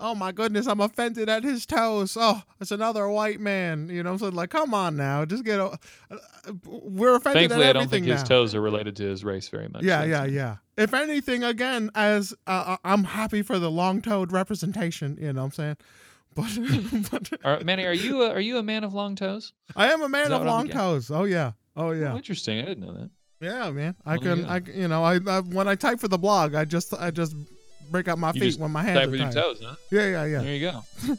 oh my goodness, I'm offended at his toes. Oh, it's another white man. You know, so like, come on now, just get. A, uh, we're offended at everything now. Thankfully, I don't think everything his toes are related to his race very much. Yeah, yeah, yeah. If anything, again, as uh, I'm happy for the long-toed representation. You know what I'm saying? But, but Are, Manny, are you a, are you a man of long toes? I am a man of long toes. Oh yeah. Oh yeah. Oh, interesting. I didn't know that. Yeah, man. I Well, can. go. I you know. I, I when I type for the blog, I just I just break out my You feet when my hands are with your tied. toes, huh? Yeah, yeah, yeah. There you go.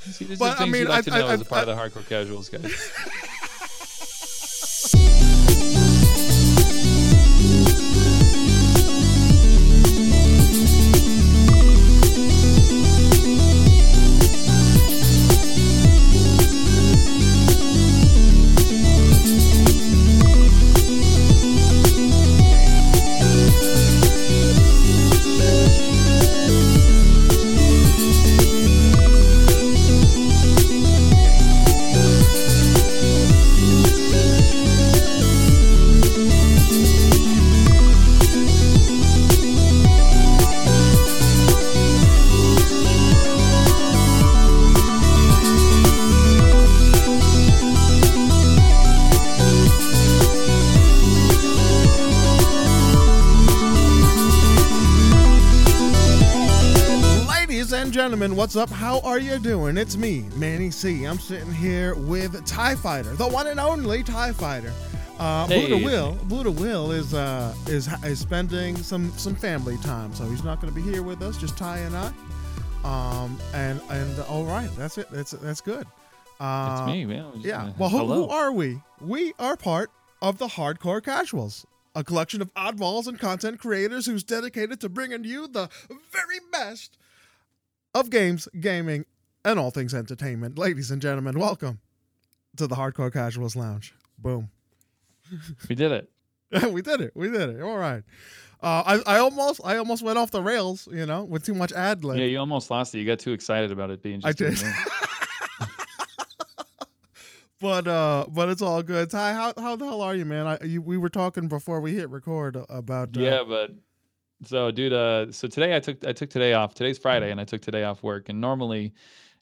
See, these But, are I things mean, you like I- to know I- as a part I- of the hardcore casuals, guys. What's up? How are you doing? It's me, Manny C. I'm sitting here with TIE Fighter, the one and only TIE Fighter. Uh, Hey. Buddha Will, Buddha Will is uh is is spending some some family time, so he's not going to be here with us. Just Ty and I. Um and and all right, that's it. That's that's good. Uh, That's me, man. Yeah. uh, Well, who, who are we? We are part of the Hardcore Casuals, a collection of oddballs and content creators who's dedicated to bringing you the very best of games, gaming, and all things entertainment. Ladies and gentlemen, welcome to the Hardcore Casuals Lounge. Boom. we did it. we did it. We did it. All right. Uh, I, I almost I almost went off the rails, you know, with too much ad lib. Yeah, you almost lost it. You got too excited about it being I just. you did. but uh, but it's all good. Ty, how how the hell are you, man? I you, we were talking before we hit record about uh, yeah, but so dude, uh, so today I took I took today off. Today's Friday, and I took today off work. And normally,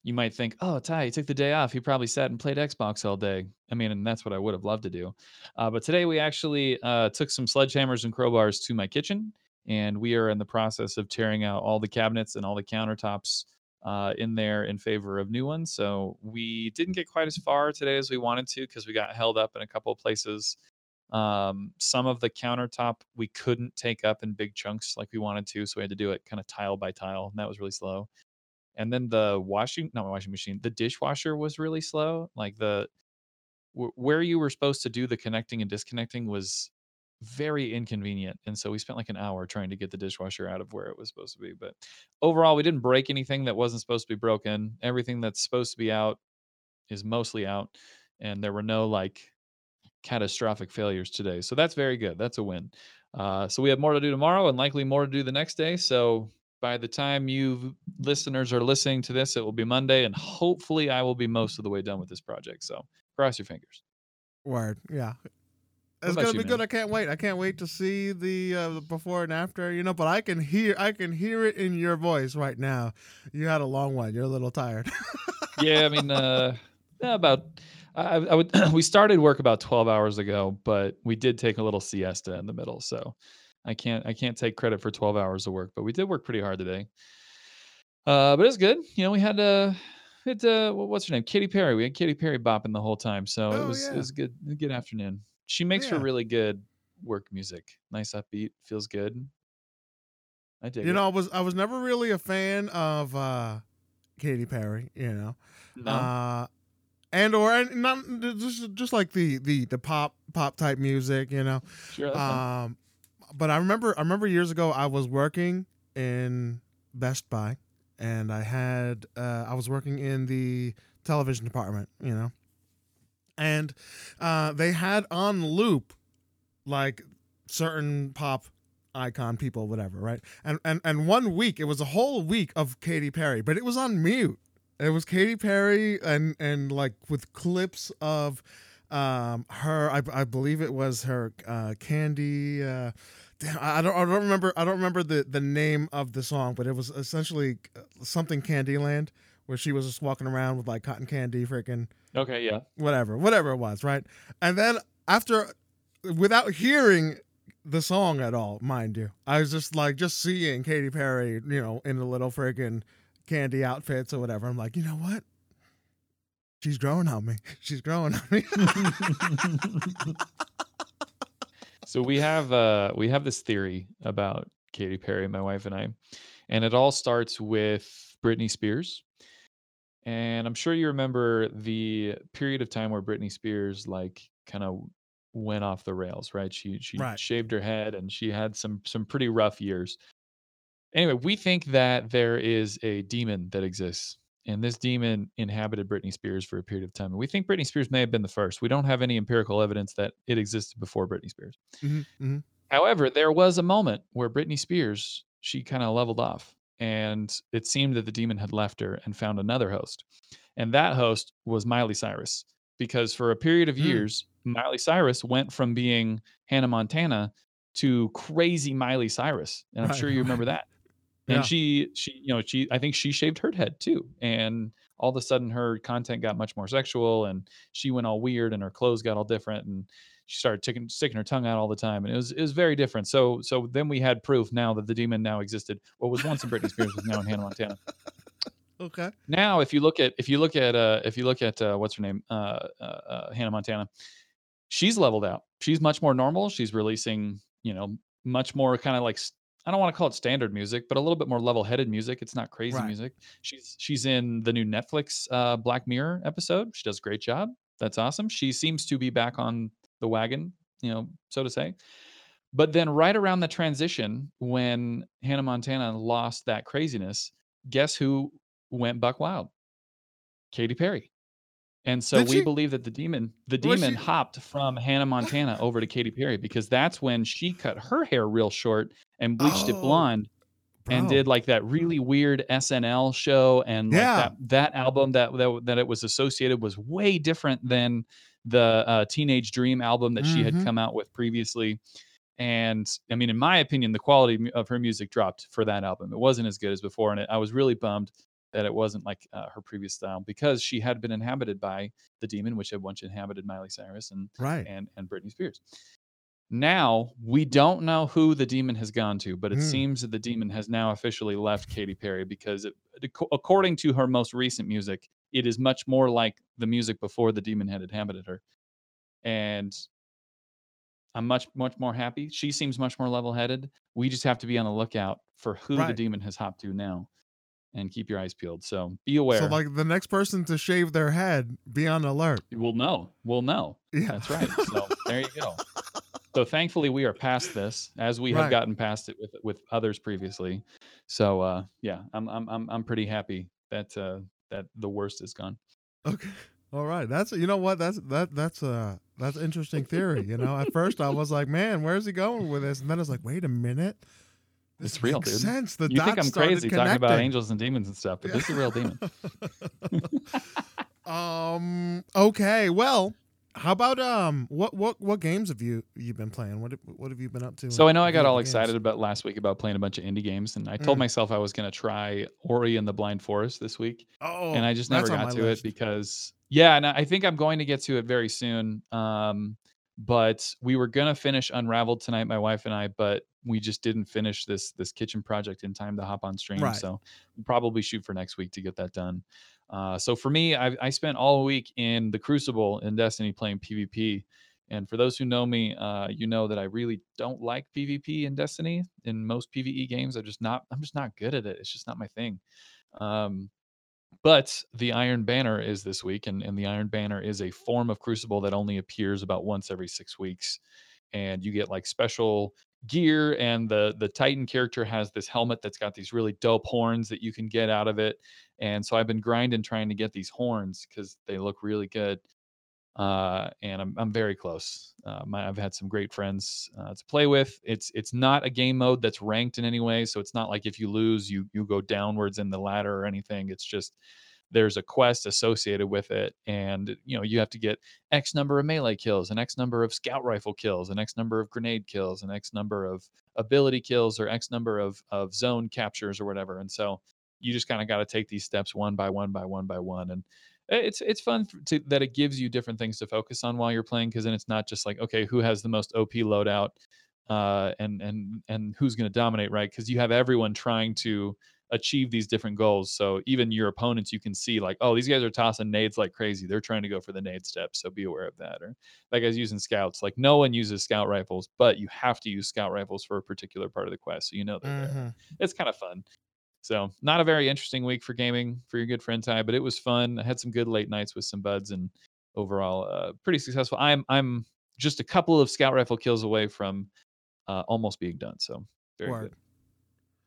you might think, oh, Ty, he took the day off. He probably sat and played Xbox all day. I mean, and that's what I would have loved to do. Uh, but today we actually uh, took some sledgehammers and crowbars to my kitchen, and we are in the process of tearing out all the cabinets and all the countertops uh, in there in favor of new ones. So we didn't get quite as far today as we wanted to because we got held up in a couple of places. Um, some of the countertop we couldn't take up in big chunks like we wanted to, so we had to do it kind of tile by tile, and that was really slow. And then the washing, not my washing machine, the dishwasher was really slow. Like the wh- where you were supposed to do the connecting and disconnecting was very inconvenient and so we spent like an hour trying to get the dishwasher out of where it was supposed to be but overall we didn't break anything that wasn't supposed to be broken everything that's supposed to be out is mostly out and there were no like catastrophic failures today so that's very good that's a win uh, so we have more to do tomorrow and likely more to do the next day so by the time you listeners are listening to this it will be monday and hopefully i will be most of the way done with this project so cross your fingers Word. Yeah. It's gonna you, be good. I can't wait. I can't wait to see the uh, before and after. You know, but I can hear I can hear it in your voice right now. You had a long one. You're a little tired. yeah, I mean, uh, about I, I would. we started work about twelve hours ago, but we did take a little siesta in the middle, so I can't I can't take credit for twelve hours of work, but we did work pretty hard today. Uh, but it's good. You know, we had uh, it uh, what's her name? Katy Perry. We had Katy Perry bopping the whole time, so Oh, it was yeah. it was good. Good afternoon. She makes for really good work music. Nice upbeat, feels good. I dig you it. know, I was I was never really a fan of uh Katy Perry. You know, no, uh, and or and not just just like the the the pop pop type music. You know, sure. Um, but I remember, I remember years ago, I was working in Best Buy, and I had, uh, I was working in the television department, you know, and uh, they had on loop, like certain pop icon people, whatever, right? And and and one week, it was a whole week of Katy Perry, but it was on mute. It was Katy Perry and and like with clips of um her I, I believe it was her uh candy uh damn, I don't I don't remember I don't remember the the name of the song, but it was essentially uh, something Candyland where she was just walking around with like cotton candy, freaking Okay, yeah. whatever, whatever it was, right? And then after, without hearing the song at all, mind you, I was just like just seeing Katy Perry, you know, in the little freaking candy outfits or whatever. I'm like, you know what? She's growing on me. She's growing on me. so we have uh we have this theory about Katy Perry, my wife and I, and it all starts with Britney Spears. And I'm sure you remember the period of time where Britney Spears like kind of went off the rails, right? She she Right. shaved her head and she had some some pretty rough years. Anyway, we think that there is a demon that exists. And this demon inhabited Britney Spears for a period of time. And we think Britney Spears may have been the first. We don't have any empirical evidence that it existed before Britney Spears. Mhm, mhm. However, there was a moment where Britney Spears, she kind of leveled off and it seemed that the demon had left her and found another host. And that host was Miley Cyrus because for a period of Hmm. years, Miley Cyrus went from being Hannah Montana to crazy Miley Cyrus. And I'm Right, sure you remember right. Yeah. And she she you know, she I think she shaved her head too. And all of a sudden her content got much more sexual and she went all weird and her clothes got all different and she started ticking, sticking her tongue out all the time and it was it was very different. So so then we had proof now that the demon now existed. What was once in Britney Spears was now in Hannah Montana. Okay. Now if you look at if you look at uh if you look at uh what's her name? Uh, uh, uh Hannah Montana, she's leveled out. She's much more normal. She's releasing, you know, much more kind of like I don't want to call it standard music, but a little bit more level-headed music. It's not crazy Right. music. She's she's in the new Netflix uh, Black Mirror episode. She does a great job. That's awesome. She seems to be back on the wagon, you know, so to say. But then right around the transition when Hannah Montana lost that craziness, guess who went buck wild? Katy Perry. And so Did we she? believe that the demon, the demon hopped from Hannah Montana over to Katy Perry because that's when she cut her hair real short and bleached it Oh, blonde and did like that really weird SNL show and like Yeah. that that album that that, that it was associated was way different than the uh, Teenage Dream album that she had Mhm. come out with previously. And I mean, in my opinion, the quality of her music dropped for that album. It wasn't as good as before, and it, I was really bummed that it wasn't like uh, her previous style because she had been inhabited by the demon, which had once inhabited Miley Cyrus and Right. and and Britney Spears. Now we don't know who the demon has gone to, but it Hmm. seems that the demon has now officially left Katy Perry because, it, according to her most recent music, it is much more like the music before the demon had inhabited her, and I'm much much more happy. She seems much more level-headed. We just have to be on the lookout for who the demon has hopped to now, and keep your eyes peeled. So be aware. So like the next person to shave their head, be on alert. we'll know. We'll know. Yeah. That's right. So there you go. So thankfully we are past this, as we have gotten past it with with others previously. So uh, yeah, I'm I'm I'm I'm pretty happy that uh, that the worst is gone. Okay. All right. That's you know what that's that that's uh that's interesting theory. You know, at first I was like, man, where's he going with this? And then I was like, wait a minute. This It's real, makes dude. Sense. The you think I'm crazy talking about angels and demons and stuff, but this is a real demon. um. Okay. Well, how about um? What what what games have you you been playing? What have- what have you been up to? So I know I got all games? excited about last week about playing a bunch of indie games, and I told Mm. myself I was going to try Ori and the Blind Forest this week. Oh, and I just never got to list. it because yeah, and I think I'm going to get to it very soon. Um, but we were gonna finish Unraveled tonight, my wife and I, but we just didn't finish this this kitchen project in time to hop on stream. Right. So we'll probably shoot for next week to get that done. Uh, so for me, I, I spent all week in the Crucible in Destiny playing PvP. And for those who know me, uh, you know that I really don't like PvP in Destiny. In most PvE games, I'm just not. I'm just not good at it. It's just not my thing. Um, but the Iron Banner is this week, and, and the Iron Banner is a form of Crucible that only appears about once every six weeks. And you get like special gear, and the the Titan character has this helmet that's got these really dope horns that you can get out of it. And so I've been grinding trying to get these horns because they look really good. Uh, and I'm I'm very close. Uh, my, I've had some great friends uh, to play with. It's it's not a game mode that's ranked in any way, so it's not like if you lose, you you go downwards in the ladder or anything. It's just there's a quest associated with it and you know you have to get x number of melee kills and x number of scout rifle kills and x number of grenade kills and x number of ability kills or x number of of zone captures or whatever and so you just kind of got to take these steps one by one by one by one and it's it's fun to, that it gives you different things to focus on while you're playing because then it's not just like okay who has the most op loadout uh, and and and who's going to dominate right? Because you have everyone trying to achieve these different goals. So even your opponents, you can see like, oh, these guys are tossing nades like crazy. They're trying to go for the nade step. So be aware of that. Or that guy's using scouts. Like no one uses scout rifles, but you have to use scout rifles for a particular part of the quest. So you know they're mm-hmm. there. It's kind of fun. So not a very interesting week for gaming for your good friend Ty, but it was fun. I had some good late nights with some buds and overall uh, pretty successful. I'm I'm just a couple of scout rifle kills away from uh, almost being done. So very Word. good.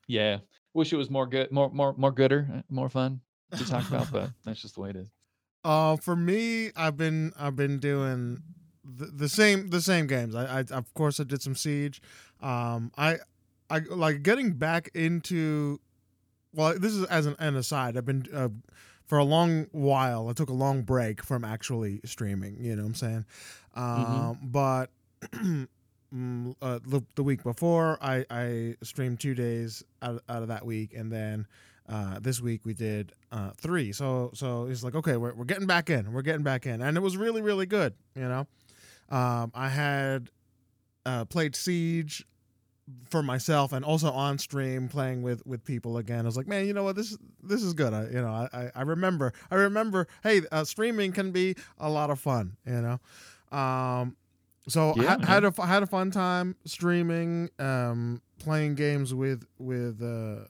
Yeah, Wish it was more good, more more more gooder, uh, more fun to talk about, but that's just the way it is. Uh, for me, I've been I've been doing the, the same the same games. I, I of course I did some Siege. Um, I I like getting back into. Well, this is as an, an aside. I've been uh, for a long while. I took a long break from actually streaming. You know what I'm saying? Mm-hmm. Um, mm-hmm. but Mm, uh, the, week before, I, I streamed two days out, out of that week, and then uh, this week we did uh, three. So so it's like okay, we're we're getting back in, we're getting back in, and it was really really good. You know, um, I had uh, played Siege for myself and also on stream playing with with people again. I was like, man, you know what? This this is good. I, you know, I I remember I remember. Hey, uh, streaming can be a lot of fun. You know. Um, so yeah, I had a had a fun time streaming, um, playing games with with uh,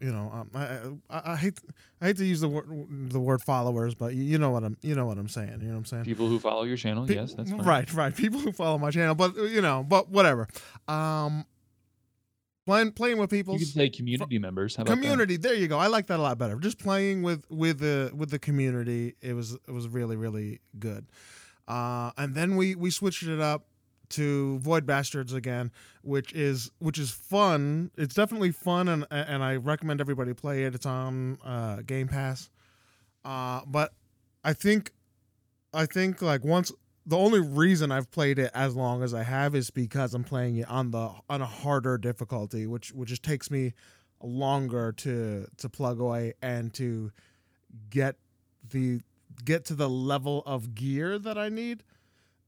you know, um, I, I, I hate I hate to use the word the word followers, but you, you, know what I'm you know what I'm saying. You know what I'm saying. People who follow your channel, Pe- yes, that's fine. right, right. People who follow my channel, but you know, but whatever. Um, playing playing with people. You could say community f- members. How community. There you go. I like that a lot better. Just playing with with the with the community. It was it was really really good. Uh, and then we we switched it up to Void Bastards again, which is which is fun. It's definitely fun, and and I recommend everybody play it. It's on uh, Game Pass. Uh, but I think I think like once the only reason I've played it as long as I have is because I'm playing it on the on a harder difficulty, which which just takes me longer to to plug away and to get the get to the level of gear that I need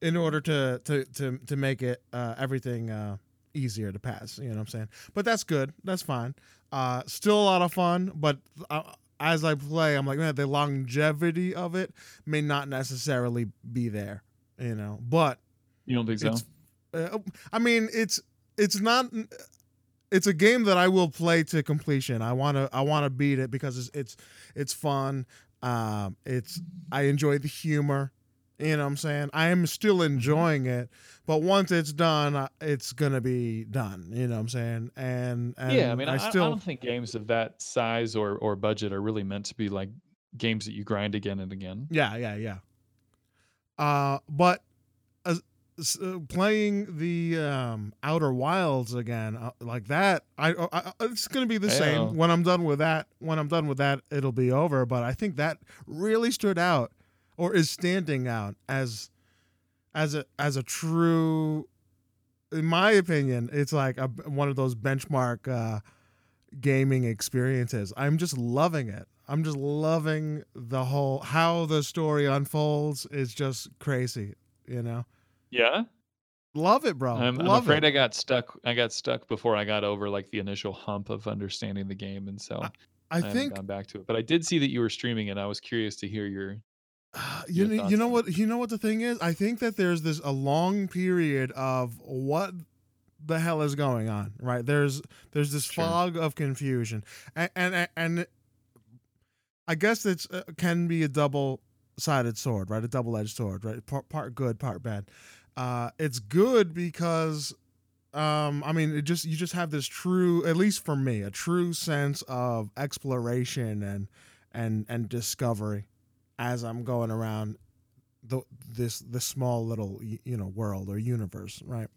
in order to to to to make it uh, everything uh, easier to pass. You know what I'm saying? But that's good. That's fine. Uh, still a lot of fun, but uh, as I play, I'm like, man, the longevity of it may not necessarily be there. You know, but you don't think so? Uh, I mean, it's it's not. It's a game that I will play to completion. I want to I want to beat it because it's it's it's fun. Um, it's I enjoy the humor. You know what I'm saying? I am still enjoying it, but once it's done, it's gonna be done. You know what I'm saying? And, and yeah, I mean, I, I still I don't think games of that size or or budget are really meant to be like games that you grind again and again. Yeah, yeah, yeah. Uh, but uh, playing the um, Outer Wilds again, uh, like that, I, uh, I, it's gonna be the same. When I'm done with that, when I'm done with that, it'll be over. But I think that really stood out, or is standing out as, as a as a true, in my opinion, it's like a, one of those benchmark uh, gaming experiences. I'm just loving it. I'm just loving the whole how the story unfolds is just crazy, you know. Yeah. Love it, bro. I'm, I'm afraid it. I got stuck. I got stuck before I got over like the initial hump of understanding the game, and so I, I, I think gone back to it. But I did see that you were streaming and I was curious to hear your. Uh, you know, you know what you know what the thing is. I think that there's this a long period of what the hell is going on. Right there's there's this sure. fog of confusion, and and and I guess it uh, can be a double sided sword, right? A double edged sword, right? Part, part good, part bad. Uh, it's good because um, I mean, it just you just have this true, at least for me, a true sense of exploration and and and discovery as I'm going around the this this small little you know world or universe, right?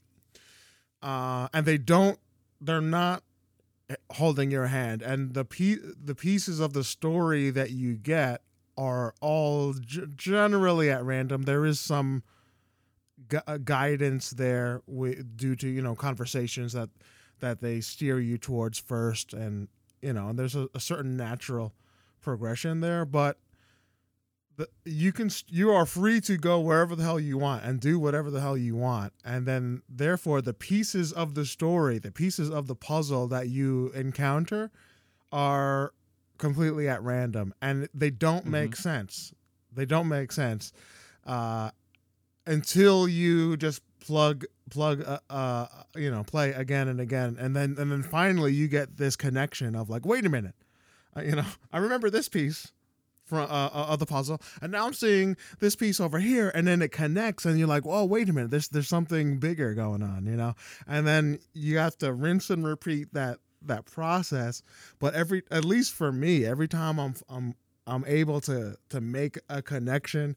Uh, and they don't, they're not holding your hand, and the pe- the pieces of the story that you get are all g- generally at random. There is some gu- uh, guidance there wi- due to you know conversations that that they steer you towards first, and you know, and there's a, a certain natural progression there, but. The, you can st- you are free to go wherever the hell you want and do whatever the hell you want and then therefore the pieces of the story the pieces of the puzzle that you encounter are completely at random and they don't make sense they don't make sense uh, until you just plug plug uh, uh you know play again and again. And then and then finally you get this connection of like wait a minute. Uh, you know i remember this piece from uh, uh, of the puzzle and now i'm seeing this piece over here and then it connects and you're like oh wait a minute. There's there's something bigger going on you know? And then you have to rinse and repeat that that process. But every at least for me every time i'm i'm i'm able to to make a connection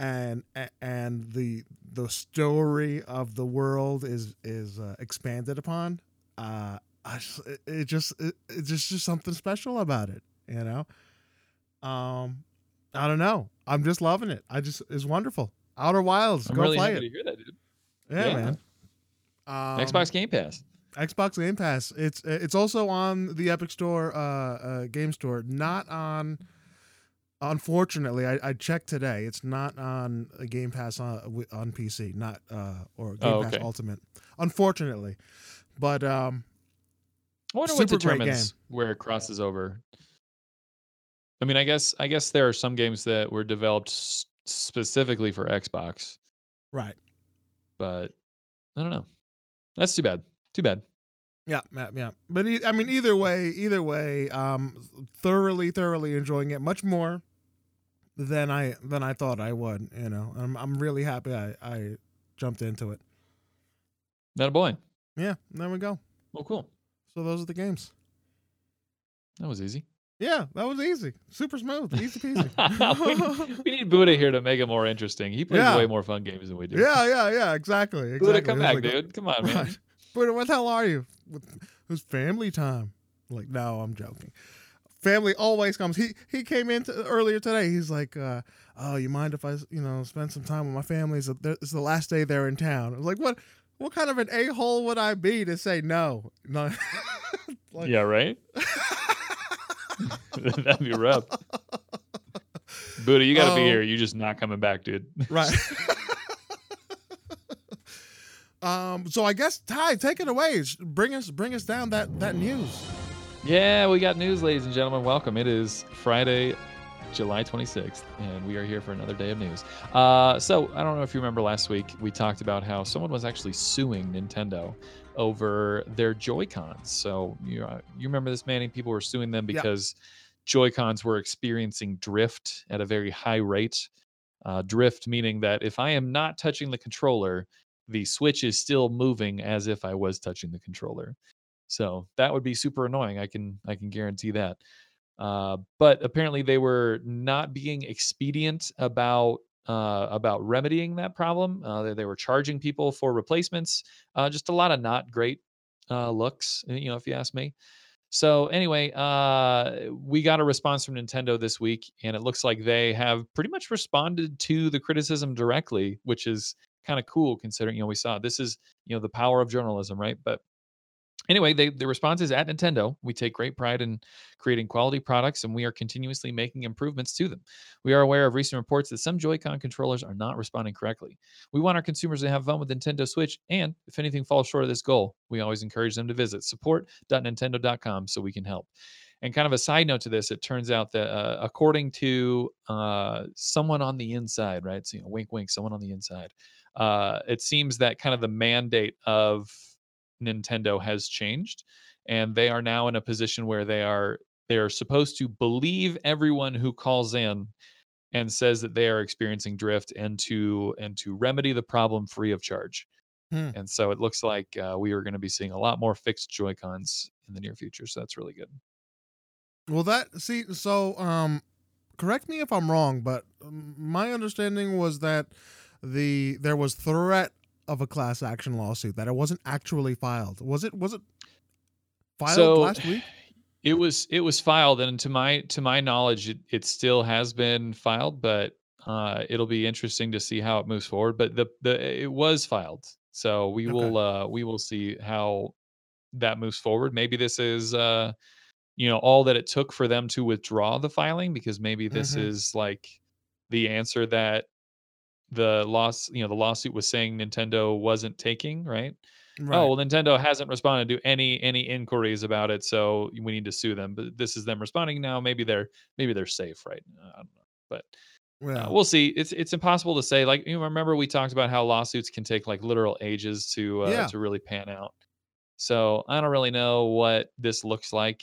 and and the the story of the world is is uh, expanded upon uh I just, it, it just it, it's just just something special about it you know um i don't know i'm just loving it i just it's wonderful outer wilds I'm go really play it to hear that, dude. yeah, Yeah. man um, Xbox Game Pass. Xbox Game Pass. It's it's also on the Epic Store, uh, uh Game Store. Not on. Unfortunately, I, I checked today. It's not on a Game Pass on on PC. Not uh or Game Oh, Pass. Ultimate. Unfortunately, but um I wonder what determines where it crosses over. I mean, I guess I guess there are some games that were developed s- specifically for Xbox, right. but I don't know. That's too bad. Too bad. Yeah, yeah, yeah. But I mean, either way, either way, um, thoroughly, thoroughly enjoying it. Much more than I than I thought I would. You know, I'm I'm really happy I I jumped into it. Not a boy. Yeah, there we go. Well, cool. So those are the games. That was easy. Yeah, that was easy. Super smooth. Easy peasy. we, we need Buddha here to make it more interesting. He plays Yeah. way more fun games than we do. yeah, yeah, yeah. Exactly. exactly. Buddha, come back, like, dude. Come on, man. Right. Buddha, what the hell are you? It was family time. Like, no, I'm joking. Family always comes. He he came in to, earlier today. He's like, uh, "Oh, you mind if I, you know, spend some time with my family? It's, the- it's the last day they're in town." I was like, "What? What kind of an a hole would I be to say no?" No. Like- yeah, right? That'd be rough. Buddha, you got to be Um, here. You're just not coming back, dude. Right. um. So I guess Ty, take it away. Bring us, bring us down that that news. Yeah, we got news, ladies and gentlemen. Welcome. It is Friday, July 26th, and we are here for another day of news. Uh, so, I don't know if you remember last week, we talked about how someone was actually suing Nintendo over their Joy-Cons. So, you, uh, you remember this, Manny? People were suing them because Joy-Cons were experiencing drift at a very high rate. Uh, drift meaning that if I am not touching the controller, the Switch is still moving as if I was touching the controller. So that would be super annoying. I can I can guarantee that. Uh, but apparently they were not being expedient about uh, about remedying that problem. Uh, they, they were charging people for replacements. Uh, just a lot of not great uh, looks, you know, if you ask me. So anyway, uh, we got a response from Nintendo this week, and it looks like they have pretty much responded to the criticism directly, which is kind of cool considering you know we saw this is you know the power of journalism, right? But anyway, they, the response is at Nintendo. We take great pride in creating quality products and we are continuously making improvements to them. We are aware of recent reports that some Joy-Con controllers are not responding correctly. We want our consumers to have fun with Nintendo Switch, and if anything falls short of this goal, we always encourage them to visit support.nintendo.com so we can help. And kind of a side note to this, it turns out that uh, according to uh, someone on the inside, right? So, you know, wink, wink, someone on the inside, uh, it seems that kind of the mandate of Nintendo has changed, and they are now in a position where they are they are supposed to believe everyone who calls in and says that they are experiencing drift and to and to remedy the problem free of charge. Hmm. And so it looks like uh, we are going to be seeing a lot more fixed Joy Cons in the near future. So that's really good. Well, that see, so um, correct me if I'm wrong, but um, my understanding was that the there was threat of a class action lawsuit that it wasn't actually filed. Was it? Was it filed So- last week? It was it was filed, and to my to my knowledge, it, it still has been filed, but uh, it'll be interesting to see how it moves forward. But the the it was filed, so we Okay. will uh, we will see how that moves forward. Maybe this is uh, you know all that it took for them to withdraw the filing, because maybe this hmm is like the answer that the loss you know the lawsuit was saying Nintendo wasn't taking, right? Oh, well, Nintendo hasn't responded to any any inquiries about it, so we need to sue them. But this is them responding now. Maybe they're maybe they're safe, right? Uh, I don't know, but uh, we'll see. It's it's impossible to say. Like you remember, we talked about how lawsuits can take like literal ages to uh, Yeah. to really pan out. So I don't really know what this looks like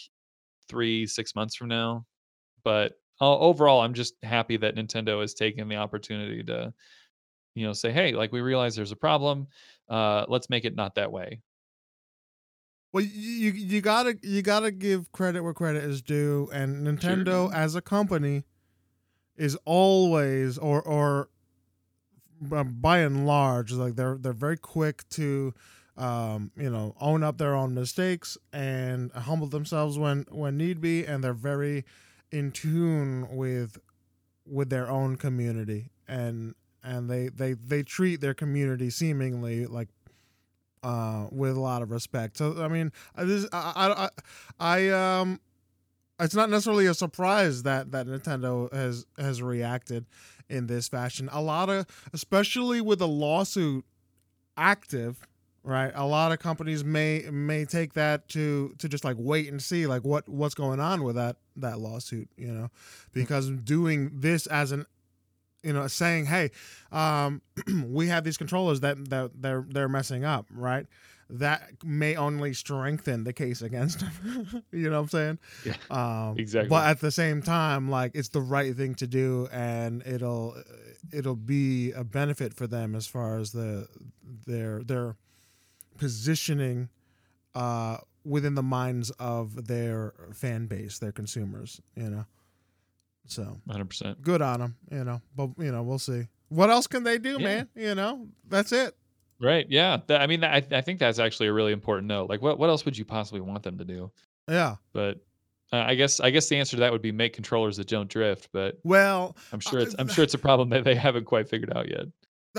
three six months from now, but uh, overall, I'm just happy that Nintendo has taken the opportunity to you know say, hey, like we realize there's a problem. Uh, let's make it not that way. Well, you, you gotta you gotta give credit where credit is due, and Sure. Nintendo as a company is always or or by and large like they're they're very quick to um you know own up their own mistakes and humble themselves when when need be and they're very in tune with with their own community and and they they they treat their community seemingly like uh with a lot of respect so i mean this i i i, I um it's not necessarily a surprise that that Nintendo has has reacted in this fashion. A lot of, especially with a lawsuit active, right? A lot of companies may may take that to to just like wait and see like what what's going on with that that lawsuit, you know, because doing this as an you know saying hey um we have these controllers that that they're they're messing up right? That may only strengthen the case against them you know what i'm saying? Yeah, um exactly. but at the same time like it's the right thing to do and it'll it'll be a benefit for them as far as the their their positioning uh within the minds of their fan base their consumers you know so 100%. good on them you know but you know we'll see what else can they do Yeah. man you know that's it Right. Yeah. That, I mean, I, I think that's actually a really important note. Like, what, what else would you possibly want them to do? yeah But uh, I guess I guess the answer to that would be make controllers that don't drift. But well I'm sure uh, it's I'm sure it's a problem that they haven't quite figured out yet.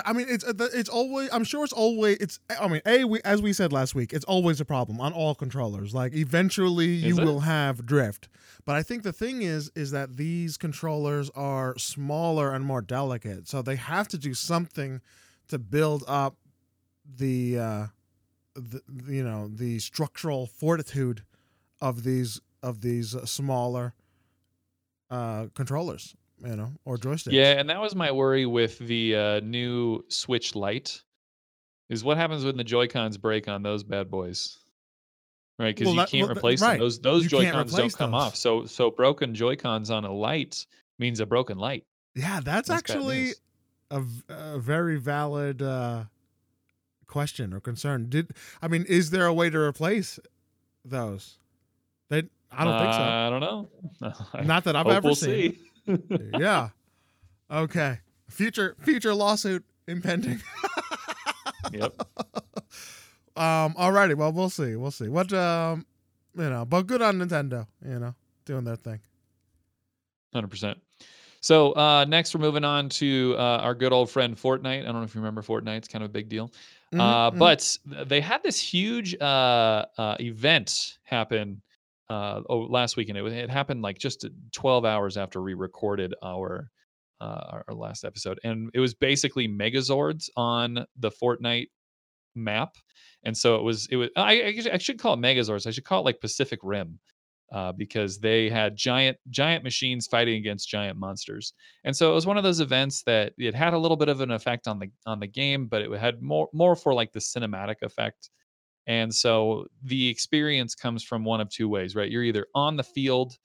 I mean, it's uh, it's always. I'm sure it's always. It's. I mean, a we as we said last week, it's always a problem on all controllers. Like eventually, you will have drift. But I think the thing is, is that these controllers are smaller and more delicate, so they have to do something to build up the, uh, the you know, the structural fortitude of these of these uh, smaller uh controllers, you know, or joysticks. Yeah, and that was my worry with the uh, new Switch Lite. Is what happens when the Joy Cons break on those bad boys, right? Because Well, you that- can't well, replace right. them. Those those You Joy Cons don't come those. off. So so broken Joy Cons on a Lite means a broken Lite. Yeah, that's, That's actually a, a, very valid uh, question or concern. Did I mean, is there a way to replace those? They, I don't think so. Uh, I don't know. Not that I've ever we'll seen. see. Yeah. Okay. Future future lawsuit impending. yep. um. Alrighty. Well, we'll see. We'll see. What um. You know, but good on Nintendo. You know, doing their thing. Hundred percent. So uh, next, we're moving on to uh, our good old friend Fortnite. I don't know if you remember Fortnite; it's kind of a big deal. Mhm, Uh, mhm. but they had this huge uh, uh, event happen uh, oh, last weekend. It, it happened like just 12 hours after we recorded our, uh, our last episode, and it was basically Megazords on the Fortnite map. And so it was. It was. I, I I should call it Megazords. I should call it like Pacific Rim. Uh, because they had giant giant machines fighting against giant monsters, and so it was one of those events that it had a little bit of an effect on the on the game, but it had more more for like the cinematic effect. And so the experience comes from one of two ways, right? You're either on the field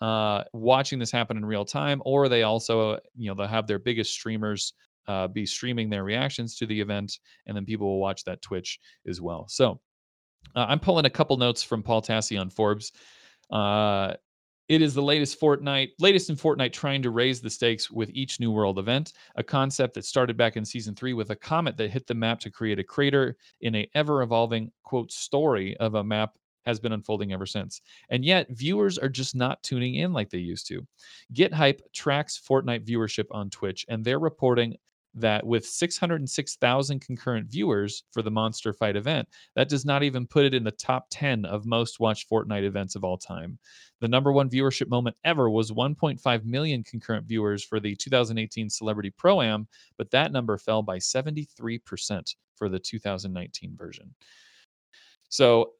uh, watching this happen in real time, or they also, you know, they'll have their biggest streamers uh, be streaming their reactions to the event, and then people will watch that Twitch as well. So uh, I'm pulling a couple notes from Paul Tassi on Forbes. Uh, it is the latest Fortnite, latest in Fortnite trying to raise the stakes with each New World event, a concept that started back in season three with a comet that hit the map to create a crater in a ever evolving quote story of a map has been unfolding ever since. And yet, viewers are just not tuning in like they used to. GitHyp tracks Fortnite viewership on Twitch, and they're reporting that with 606,000 concurrent viewers for the Monster Fight event, that does not even put it in the top 10 of most watched Fortnite events of all time. The number one viewership moment ever was 1.5 million concurrent viewers for the 2018 Celebrity Pro Am, but that number fell by 73% for the 2019 version. So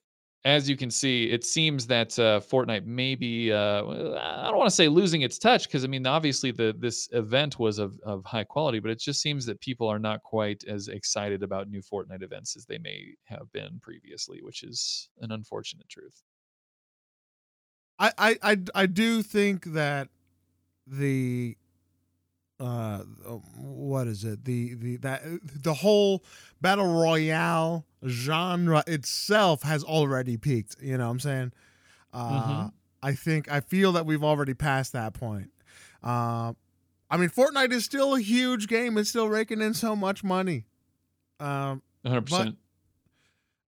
as you can see, it seems that uh, Fortnite may be, uh, I don't want to say losing its touch because I mean, obviously the this event was of, of high quality, but it just seems that people are not quite as excited about new Fortnite events as they may have been previously, which is an unfortunate truth. I I I, I do think that the uh what is it the the that the whole battle royale genre itself has already peaked you know what i'm saying? Uh mm-hmm. i think i feel that we've already passed that point. Uh i mean fortnite is still a huge game. It's still raking in so much money. Um 100% but,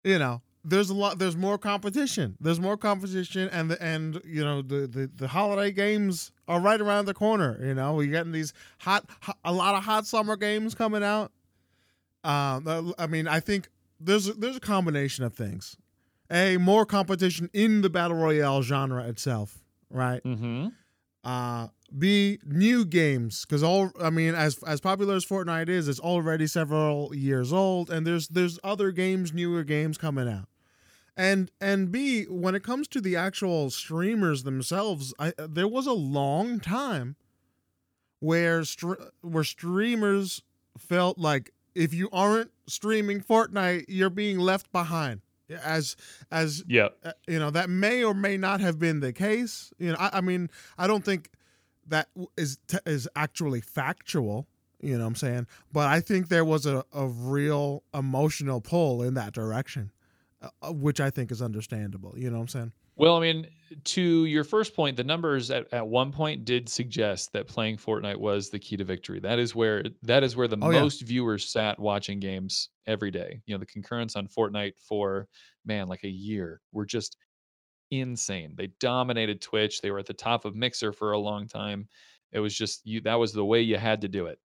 you know there's a lot there's more competition. There's more competition and the and you know the, the the holiday games are right around the corner you know? We're getting these hot, hot a lot of hot summer games coming out. Um i mean i think there's a, there's a combination of things. A more competition in the battle royale genre itself right? Mm-hmm. uh b new games because all i mean as as popular as fortnite is it's already several years old and there's there's other games newer games coming out. And and b when it comes to the actual streamers themselves I, there was a long time where str- where streamers felt like if you aren't streaming Fortnite you're being left behind as as yeah uh, you know that may or may not have been the case you know I, I mean I don't think that is t- is actually factual you know what I'm saying but I think there was a, a real emotional pull in that direction uh, which I think is understandable. You know what I'm saying? Well, I mean, to your first point, the numbers at, at one point did suggest that playing Fortnite was the key to victory. That is where that is where the oh, most yeah. viewers sat watching games every day. You know, the concurrence on Fortnite for man, like a year, were just insane. They dominated Twitch. They were at the top of Mixer for a long time. It was just you that was the way you had to do it.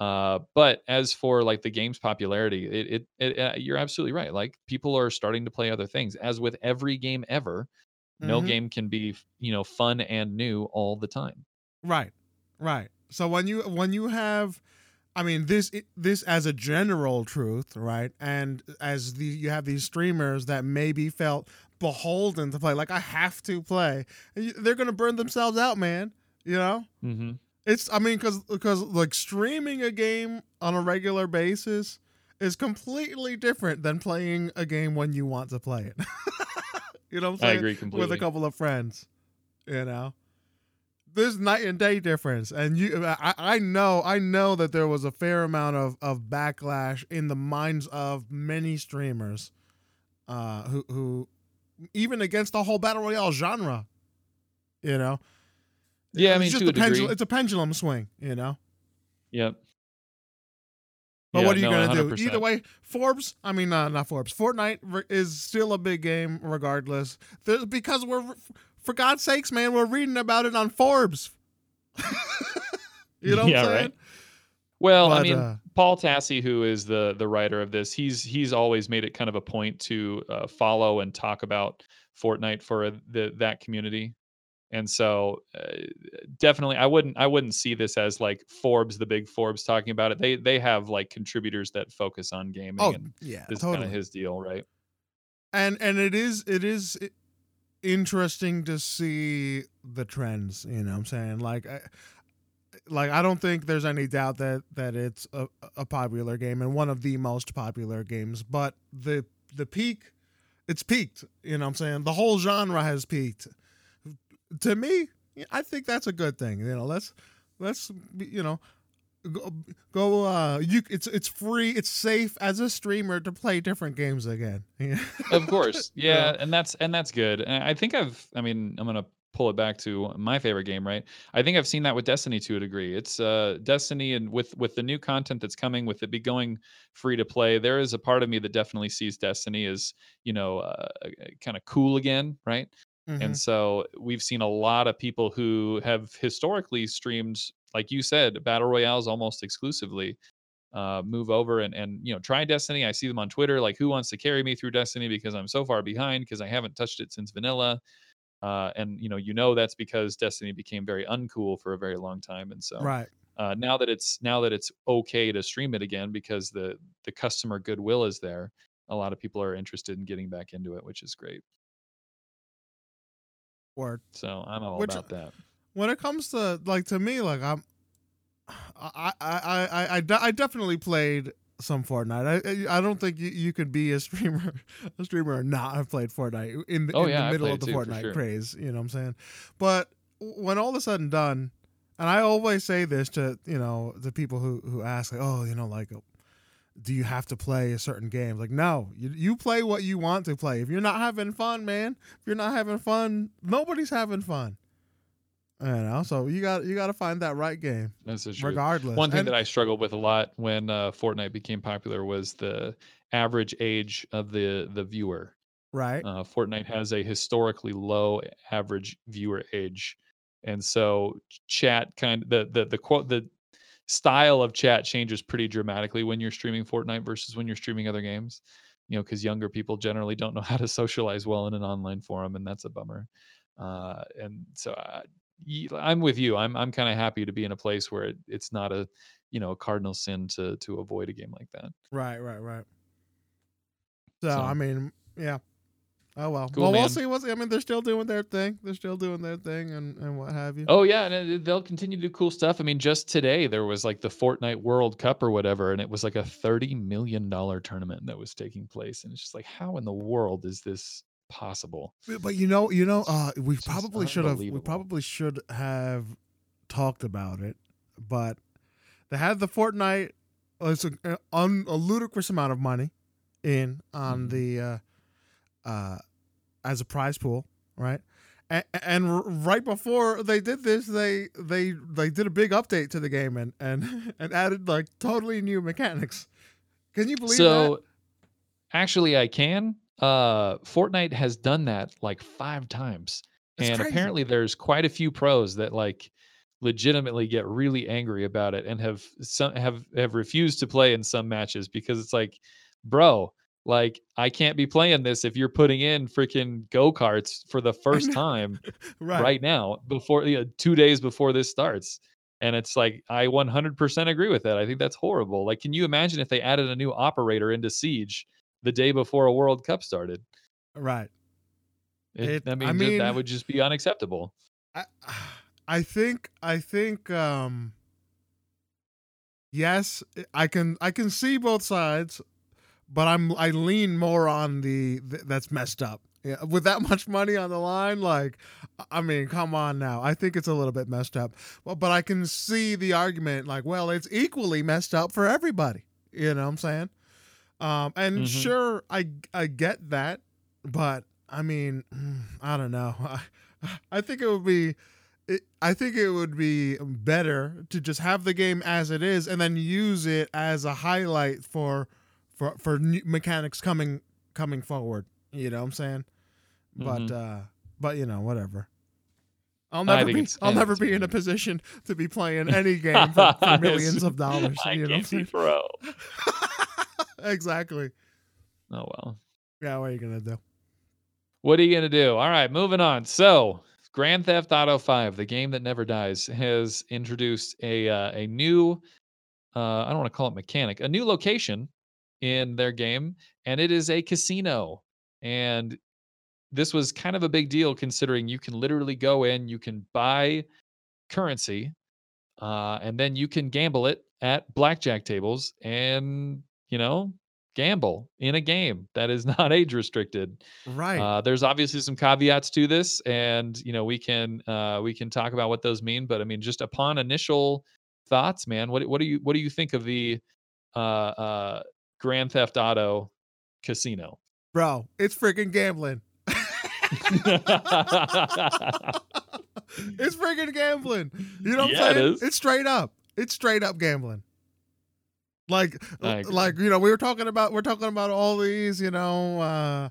Uh, but as for like the game's popularity, it, it, it uh, you're absolutely right. Like people are starting to play other things. As with every game ever, mm-hmm. no game can be you know fun and new all the time. Right, right. So when you when you have, I mean this this as a general truth, right? And as the you have these streamers that maybe felt beholden to play, like I have to play, they're gonna burn themselves out, man. You know. Mm-hmm. It's I mean because because like streaming a game on a regular basis is completely different than playing a game when you want to play it. you know what I'm saying? I agree completely. With a couple of friends, you know. There's night and day difference, and you, I, I know, I know that there was a fair amount of, of backlash in the minds of many streamers, uh, who, who, even against the whole battle royale genre, you know, yeah, I mean, it's to a pendulum, it's a pendulum swing, you know. Yep. But yeah, what are you no, gonna do? Either way, Forbes. I mean, uh, not Forbes. Fortnite is still a big game, regardless. There's, because we're, for God's sakes, man, we're reading about it on Forbes. you know yeah, Right. Well, but, I mean, uh, Paul Tassi, who is the the writer of this, he's he's always made it kind of a point to uh, follow and talk about Fortnite for the that community and so uh, definitely i wouldn't i wouldn't see this as like forbes the big forbes talking about it they they have like contributors that focus on gaming oh yeah this totally. kind of his deal right and and it is it is interesting to see the trends you know what i'm saying like I, like I don't think there's any doubt that that it's a, a popular game and one of the most popular games, but the the peak it's peaked, you know what I'm saying? The whole genre has peaked to me, I think that's a good thing. You know, let's let's you know go, go uh you it's it's free it's safe as a streamer to play different games again of course yeah and that's and that's good and i think i've i mean i'm gonna pull it back to my favorite game, right? I think I've seen that with Destiny to a degree. It's uh, Destiny, and with with the new content that's coming, with it be going free to play, there is a part of me that definitely sees Destiny as you know uh, kind of cool again, right? Mhm. And so we've seen a lot of people who have historically streamed, like you said, battle royales almost exclusively. Uh, move over and and you know try Destiny. I see them on Twitter, like who wants to carry me through Destiny because I'm so far behind because I haven't touched it since vanilla. Uh, and you know you know that's because Destiny became very uncool for a very long time. And so right. uh, now that it's now that it's okay to stream it again because the the customer goodwill is there, a lot of people are interested in getting back into it, which is great. Word. So I'm all Which- about that. when it comes to like to me like i'm i i i i, I, de- I definitely played some fortnite i i don't think you, you could be a streamer a streamer or not have played fortnite in, the Oh, in yeah, the middle of the too, for fortnite sure. craze you know what i'm saying but when all is said and done and i always say this to you know the people who who ask like oh you know like do you have to play a certain game? Like no you, you play what you want to play. If you're not having fun man if you're not having fun nobody's having fun. You know so you got you got to find that right game That's the truth. regardless. One thing And- that I struggled with a lot when uh, Fortnite became popular was the average age of the the viewer. right. Uh, Fortnite has a historically low average viewer age, and so chat kind of the the the quote the style of chat changes pretty dramatically when you're streaming Fortnite versus when you're streaming other games. You know, because younger people generally don't know how to socialize well in an online forum, and that's a bummer. Uh, and so I'm with you. I'm I'm kind of happy to be in a place where it, it's not a you know a cardinal sin to to avoid a game like that. right right right so, So- i mean yeah oh well Cool, well we'll man. see what's i mean they're still doing their thing they're still doing their thing and and what have you Oh yeah, and it- they'll continue to do cool stuff. I mean, just today there was like the Fortnite World Cup or whatever, and it was like a thirty million dollar tournament that was taking place, and it's just like, how in the world is this possible? But- But you know, you know, uh, we Just probably should have. We probably should have talked about it, but they had the Fortnite. uh, It's a, a, a ludicrous amount of money in on Mhm. the uh, uh, as a prize pool, right? And, and right before they did this, they they they did a big update to the game and and and added like totally new mechanics. Can you believe so, that? actually, I can. Uh, Fortnite has done that like five times, It's and crazy. apparently there's quite a few pros that like legitimately get really angry about it and have some have have refused to play in some matches because it's like bro like i can't be playing this if you're putting in freaking go-karts for the first time Right. right now before you know, two days before this starts and it's like i 100% agree with that i think that's horrible like can you imagine if they added a new operator into siege the day before a world cup started Right. it, It- I, I mean, that would just be unacceptable I I think I think um yes, I can I can see both sides, but I'm I lean more on the th- that's messed up. Yeah, with that much money on the line, like I mean, come on now. I think it's a little bit messed up. Well, but I can see the argument like, well, it's equally messed up for everybody. You know what I'm saying? Um and Mhm. sure I I get that, but I mean, I don't know. I, I think it would be it, I think it would be better to just have the game as it is and then use it as a highlight for for for new mechanics coming coming forward. You know what I'm saying? But Mhm. uh but you know, whatever. I'll never be I'll never be in a position to be playing any game for, for millions of dollars. I you know can't what be pro. exactly. Oh well. Yeah, what are you gonna do? What are you gonna do? All right, moving on. So, Grand Theft Auto 5, the game that never dies, has introduced a uh, a new uh, I don't want to call it mechanic, a new location in their game, and it is a casino. And this was kind of a big deal considering you can literally go in, you can buy currency, uh, and then you can gamble it at blackjack tables and you know gamble in a game that is not age restricted. Right. Uh, there's obviously some caveats to this, and you know we can uh, we can talk about what those mean. But I mean, just upon initial thoughts, man, what what do you what do you think of the uh, uh, Grand Theft Auto Casino? Bro, it's freaking gambling. it's freaking gambling. You know what Yeah, I'm saying? It's straight up. It's straight up gambling. Like like you know, we were talking about we're talking about all these, you know, uh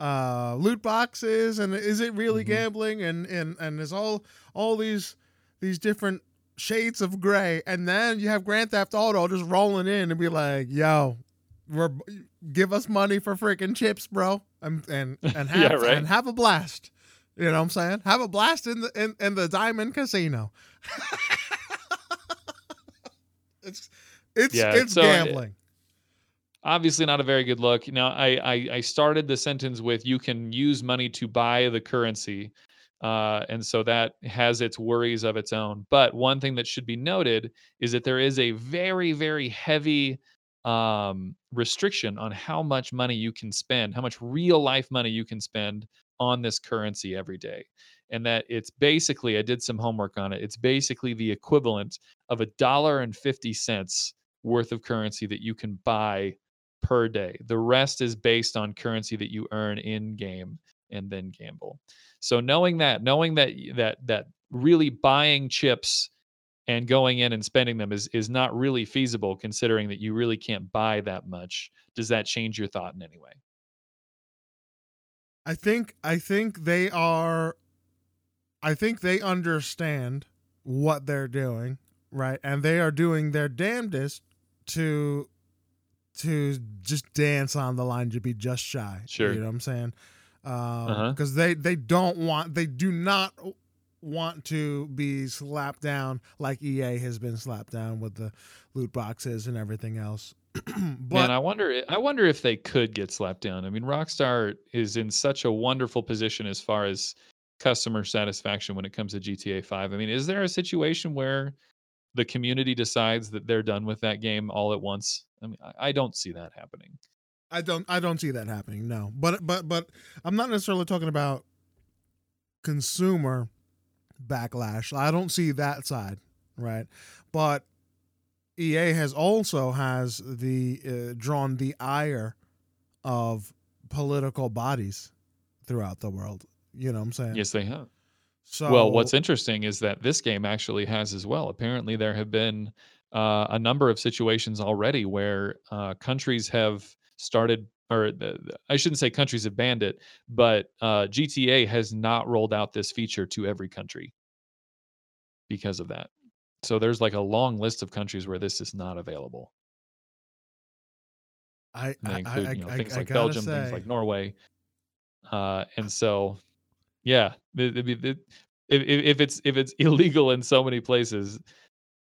uh loot boxes and is it really Mhm. gambling and and and there's all all these these different shades of gray and then you have Grand Theft Auto just rolling in and be like, "Yo, give us money for freaking chips, bro." And and and have Yeah, right. and have a blast. You know what I'm saying? Have a blast in the in, in the Diamond Casino. it's it's Yeah, it's so, gambling. obviously not a very good look. Now, I, I I started the sentence with you can use money to buy the currency, uh, and so that has its worries of its own. But one thing that should be noted is that there is a very very heavy um, restriction on how much money you can spend, how much real life money you can spend on this currency every day. And that it's basically, I did some homework on it. It's basically the equivalent of a dollar and 50 cents worth of currency that you can buy per day. The rest is based on currency that you earn in game and then gamble. So knowing that, knowing that that that really buying chips and going in and spending them is is not really feasible considering that you really can't buy that much. Does that change your thought in any way? I think I think they are I think they understand what they're doing, right? And they are doing their damnedest to to just dance on the line to be just shy. Sure. You know what I'm saying? Um Uh-huh. because they they don't want they do not want to be slapped down like EA has been slapped down with the loot boxes and everything else. but Man, I wonder. i- wonder if they could get slapped down. I mean, Rockstar is in such a wonderful position as far as customer satisfaction when it comes to GTA Five. I mean, is there a situation where the community decides that they're done with that game all at once? I mean, I, I don't see that happening. I don't I don't see that happening. No. But but but I'm not necessarily talking about consumer backlash. I don't see that side, right? But EA has also has the uh, drawn the ire of political bodies throughout the world. You know what I'm saying? Yes, they have. So well, what's interesting is that this game actually has as well. Apparently, there have been uh, a number of situations already where uh, countries have started, or the, I shouldn't say countries have banned it, but uh, GTA has not rolled out this feature to every country because of that. So there's like a long list of countries where this is not available. I I, include I, you know, I- things like Belgium, things like Norway, uh, and so yeah, it- it- it- if if it's if it's illegal in so many places,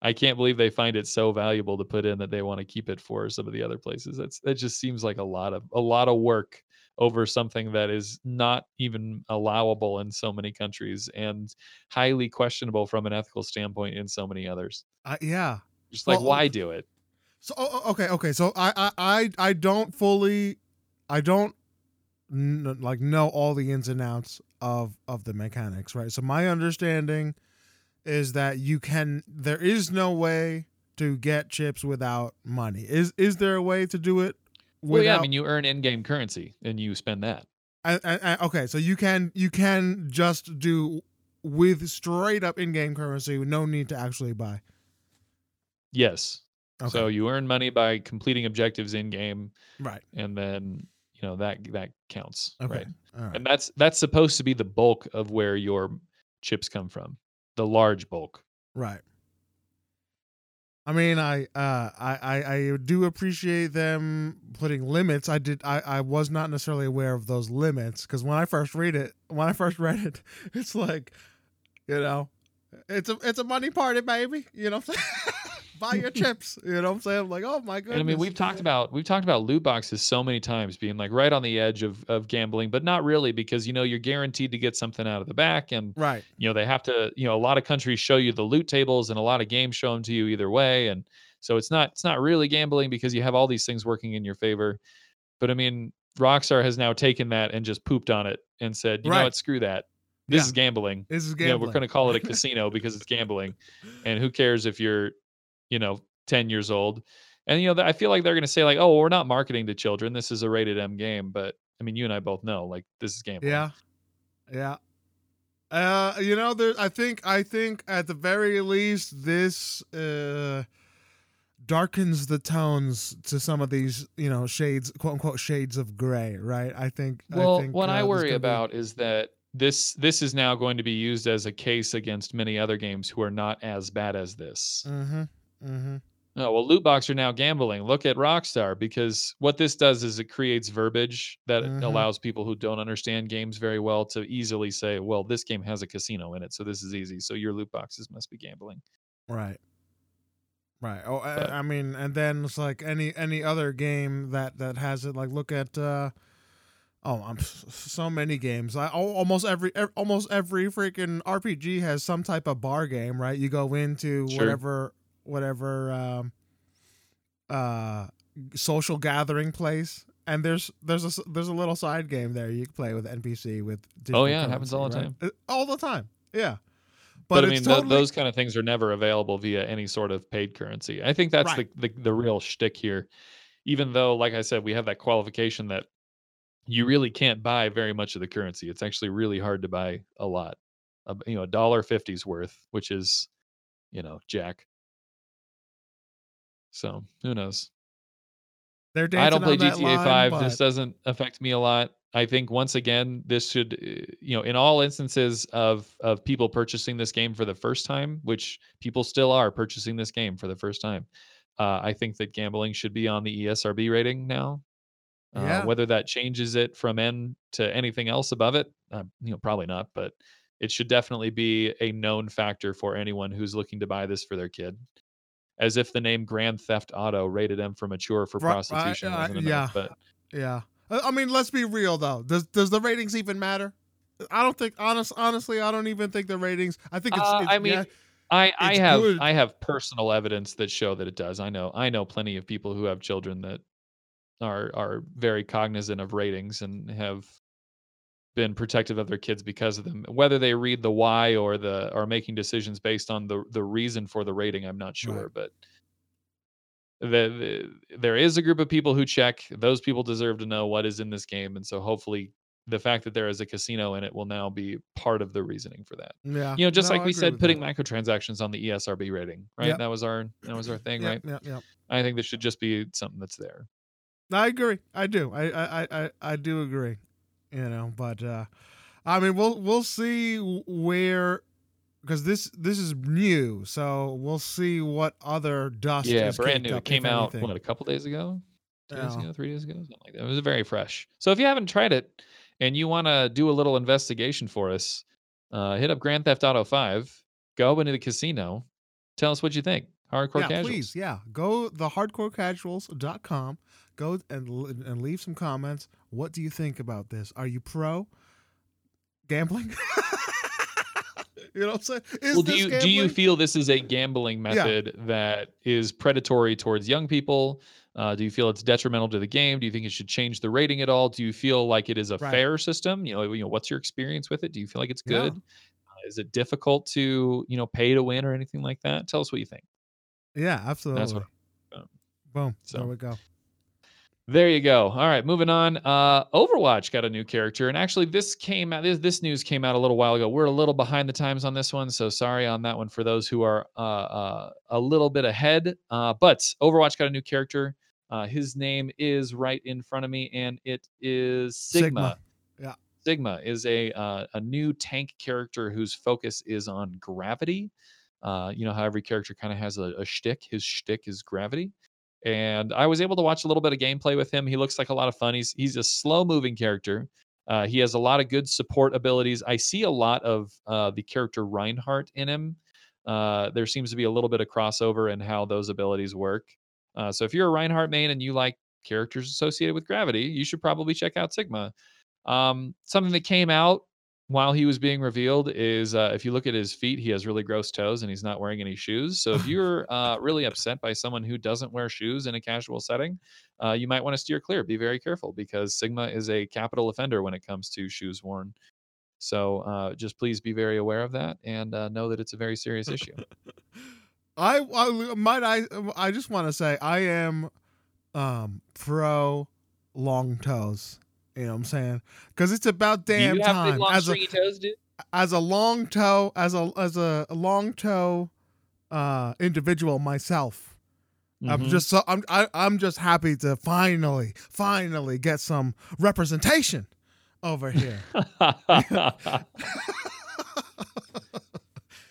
I can't believe they find it so valuable to put in that they want to keep it for some of the other places. That's that just seems like a lot of a lot of work over something that is not even allowable in so many countries and highly questionable from an ethical standpoint in so many others. I, yeah. Just like Well, oh why do it? So oh, oh, okay, okay. So I I I, I don't fully, I don't n- like know all the ins and outs of of the mechanics, right? So my understanding is that you can. There is no way to get chips without money. Is is there a way to do it? Well, yeah, I mean you earn in-game currency and you spend that. I- I- I- okay, so you can you can just do with straight up in game currency, no need to actually buy. Yes. Okay, So you earn money by completing objectives in game, right. and then you know that that counts, Okay, right? right. And that's that's supposed to be the bulk of where your chips come from, the large bulk. Right. I mean, I, uh, I, I, I do appreciate them putting limits. I did, I, I was not necessarily aware of those limits because when I first read it, when I first read it, it's like, you know, it's a, it's a money party, baby. You know? buy your chips. You know what I'm saying? I'm like, oh my goodness. And I mean, we've talked about we've talked about loot boxes so many times being like right on the edge of of gambling, but not really because you know you're guaranteed to get something out of the back, and right. you know they have to you know a lot of countries show you the loot tables, and a lot of games show them to you either way, and so it's not it's not really gambling because you have all these things working in your favor. But I mean, Rockstar has now taken that and just pooped on it and said, you know what, screw that. This Yeah. is gambling. This is gambling. Yeah, we're going to call it a casino because it's gambling. And who cares if you're, you know, 10 years old? And, you know, I feel like they're going to say, like, oh, we're not marketing to children. This is a rated M game. But I mean, you and I both know, like, this is game. Yeah. Yeah. Uh, you know, there. I think. I think at the very least, this uh, darkens the tones to some of these, you know, shades, quote unquote, shades of gray. Right. I think. Well, I think, what uh, I worry gonna be- about is that this this is now going to be used as a case against many other games who are not as bad as this. Mhm, mhm. Oh, well, loot box are now gambling. Look at Rockstar because what this does is it creates verbiage that Mhm. allows people who don't understand games very well to easily say, "Well, this game has a casino in it, so this is easy. So your loot boxes must be gambling." Right. Right. Oh, But- I, I mean, and then it's like any any other game that that has it. Like, look at. uh Oh, I'm so many games. I almost every almost every freaking RPG has some type of bar game, right? You go into Sure. whatever whatever um, uh, social gathering place, and there's there's a there's a little side game there you can play with NPC with. Oh, yeah, it happens all the right? Uh, All the time. Yeah. But, I it's mean, th- those kind of things are never available via any sort of paid currency. I think that's Right. the, the the real shtick here. Even though, like I said, we have that qualification that you really can't buy very much of the currency. It's actually really hard to buy a lot. Uh, you know, a dollar fifty's worth, which is, you know, jack. So who knows? They're I don't play GTA line, 5. but- This doesn't affect me a lot. I think once again, this should, uh, you know, in all instances of of people purchasing this game for the first time, which people still are purchasing this game for the first time. Uh, I think that gambling should be on the ESRB rating now. Uh, Yeah. Whether that changes it from N to anything else above it, uh, you know, probably not. But it should definitely be a known factor for anyone who's looking to buy this for their kid. As if the name Grand Theft Auto rated M for mature for Right, prostitution I- wasn't enough. yeah. But Yeah. I I mean, let's be real though. Does does the ratings even matter? I don't think honest honestly, I don't even think the ratings. I think it's, Uh, it's I mean, yeah, I, I have good. I have personal evidence that show that it does. I know I know plenty of people who have children that are are very cognizant of ratings and have been protective of their kids because of them. Whether they read the why or the are making decisions based on the the reason for the rating, I'm not sure, Right. but the, the there is a group of people who check. Those people deserve to know what is in this game, and so hopefully the fact that there is a casino in it will now be part of the reasoning for that yeah. you know just No, like I we said putting that. microtransactions on the esrb rating right Yep. that was our that was our thing Yep, right yeah yep. i think this should just be something that's there I agree. I do. I I I, I do agree. You know, but uh I mean, we'll we'll see where because this this is new, so we'll see what other dust. yeah brand new. Up, it came out what a couple days ago? Two days ago three days ago? Something like that. It was very fresh. So if you haven't tried it and you want to do a little investigation for us uh hit up grand theft auto 5 go into the casino tell us what you think. Hardcore yeah, casuals. please, yeah. Go the hardcorecasuals.com. Go and and leave some comments. What do you think about this? Are you pro gambling? you know what I'm saying? Is well, do you do you feel this is a gambling method that is predatory towards young people? Uh, do you feel it's detrimental to the game? Do you think it should change the rating at all? Do you feel like it is a Right. fair system? You know, you know, what's your experience with it? Do you feel like it's Yeah. good? Uh, is it difficult to you know pay to win or anything like that? Tell us what you think. Yeah, absolutely. what- um, Boom. so. There we go. There you go. All right, moving on. Uh, Overwatch got a new character, and actually, this came out. This, this news came out a little while ago. We're a little behind the times on this one, so sorry on that one for those who are uh, uh, a little bit ahead. Uh, but Overwatch got a new character. Uh, his name is right in front of me, and it is Sigma. Sigma. Yeah. Sigma is a uh, a new tank character whose focus is on gravity. Uh, you know how every character kind of has a, a shtick. His shtick is gravity and I was able to watch a little bit of gameplay with him. He looks like a lot of fun. He's he's a slow moving character. Uh, he has a lot of good support abilities. I see a lot of uh, the character Reinhardt in him. Uh, there seems to be a little bit of crossover in how those abilities work. Uh, so if you're a Reinhardt main and you like characters associated with gravity, you should probably check out Sigma. Um, something that came out while he was being revealed is uh, if you look at his feet, he has really gross toes and he's not wearing any shoes. So if you're uh, really upset by someone who doesn't wear shoes in a casual setting, uh, you might want to steer clear. Be very careful because Sigma is a capital offender when it comes to shoes worn. So uh, just please be very aware of that and uh, know that it's a very serious issue. I, I might I I just want to say I am um pro long toes. You know what I'm saying? Because it's about damn time. as a toes, dude? as a long toe, as a as a, long toe uh, individual myself, I'm Mhm. just so I'm I, I'm just happy to finally finally get some representation over here.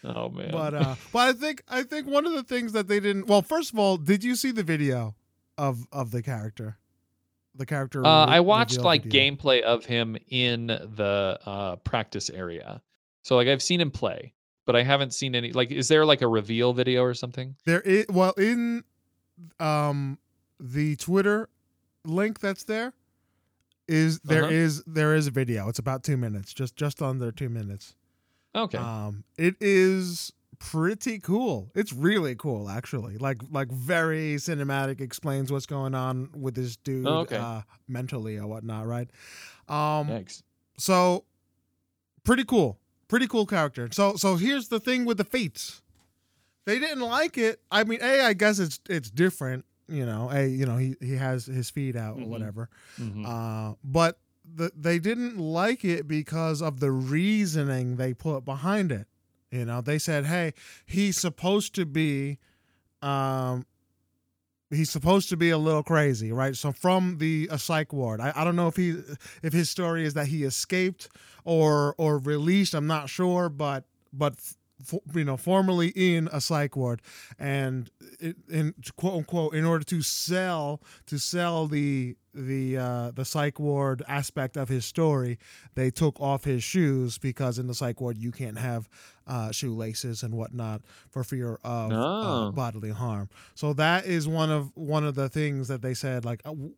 oh man. but uh, but I think I think one of the things that they didn't. Well, first of all, did you see the video of of the character? The character. Uh, re- I watched like video? gameplay of him in the uh, practice area. So like I've seen him play, but I haven't seen any. Like, is there like a reveal video or something? There is well in um the Twitter link that's there is there Uh-huh. is there is a video. It's about two minutes, just just under two minutes. Okay. Um, it is pretty cool. It's really cool, actually. Like like very cinematic. Explains what's going on with this dude Oh, okay. uh, mentally or whatnot, right? Um, Thanks. so pretty cool pretty cool character so so here's the thing with the fates they didn't like it i mean a i guess it's it's different you know a you know he he has his feet out or Mhm. whatever Mhm. uh but the, they didn't like it because of the reasoning they put behind it you know they said hey he's supposed to be um he's supposed to be a little crazy right? So from the a psych ward I, I don't know if he if his story is that he escaped or or released i'm not sure but but you know formerly in a psych ward. And in quote unquote in order to sell to sell the the uh the psych ward aspect of his story they took off his shoes because in the psych ward you can't have uh shoelaces and whatnot for fear of uh, Oh. bodily harm so that is one of one of the things that they said like uh, w-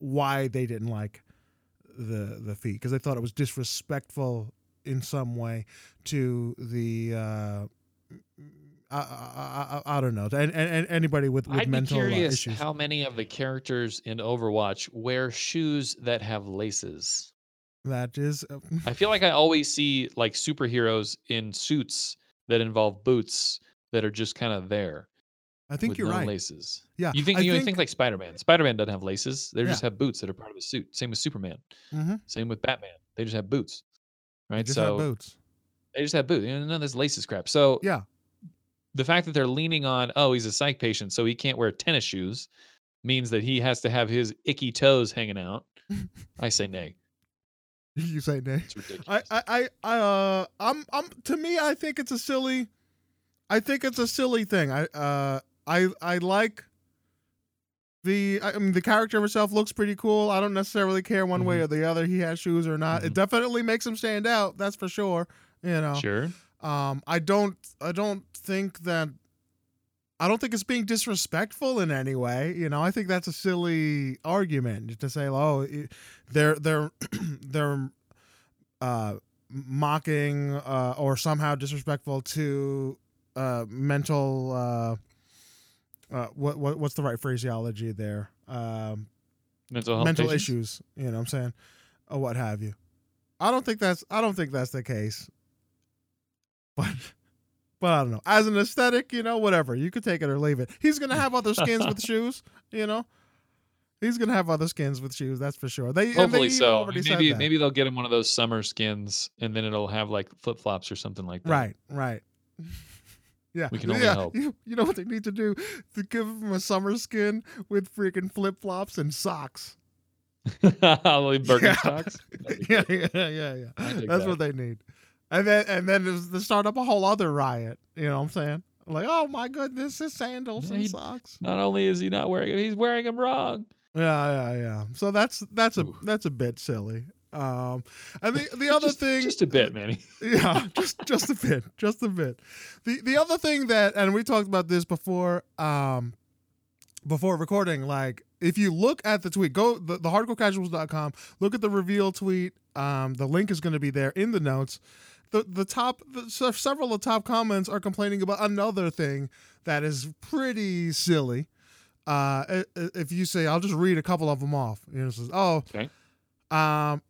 why they didn't like the the feet because they thought it was disrespectful in some way to the uh I, I, I, I don't know and, and, and anybody with, with I'd be mental uh, curious issues how many of the characters in Overwatch wear shoes that have laces. That is uh, I feel like I always see like superheroes in suits that involve boots that are just kind of there. I think with you're no right laces. yeah You think I you think, think like Spider Man? Spider Man doesn't have laces. They just have boots that are part of his suit. Same with Superman. Mhm. Same with Batman. They just have boots. they Right. just so have boots they just have boots. You know, none of this laces crap. So yeah the fact that they're leaning on, oh, he's a psych patient, so he can't wear tennis shoes, means that he has to have his icky toes hanging out. I say nay. you say nay. I, I, I, uh, I'm, I'm. To me, I think it's a silly. I think it's a silly thing. I, uh, I, I like. The, I mean, the character himself looks pretty cool. I don't necessarily care one way Mhm. or the other. He has shoes or not. It Mhm. definitely makes him stand out. That's for sure. You know. Sure. Um, I don't, I don't think that. I don't think it's being disrespectful in any way. You know, I think that's a silly argument to say, "Oh, they're they're they're uh, mocking uh, or somehow disrespectful to uh, mental. Uh, uh, what what what's the right phraseology there? Um, Mental health mental issues. You know, what I'm saying, or what have you. I don't think that's I don't think that's the case. But but I don't know. As an aesthetic, you know, whatever. You could take it or leave it. He's gonna have other skins with shoes, you know. He's gonna have other skins with shoes, that's for sure. They and they Hopefully so. Maybe maybe they'll get him one of those summer skins, and then it'll have like flip flops or something like that. Right, right. Yeah, We can only yeah. hope. You, you know what they need to do? To give him a summer skin with freaking flip flops and socks. Like Yeah. Birkenstocks. That'd yeah, yeah, yeah, yeah. That's that. what they need. And then and then there's to start up a whole other riot. You know what I'm saying? Like, oh my goodness, his sandals and He- socks. Not only is he not wearing it, he's wearing them wrong. Yeah, yeah, yeah. So that's that's a Ooh. that's a bit silly. Um, and the the other just, thing, just a bit, Manny. yeah, just just a bit, just a bit. The the other thing that, and we talked about this before, um, before recording. Like, if you look at the tweet, go the, the hardcorecasuals.com, look at the reveal tweet. Um, the link is going to be there in the notes. The the top the, several of the top comments are complaining about another thing that is pretty silly. Uh, if you say, I'll just read a couple of them off. You know, it says, oh, Okay. um,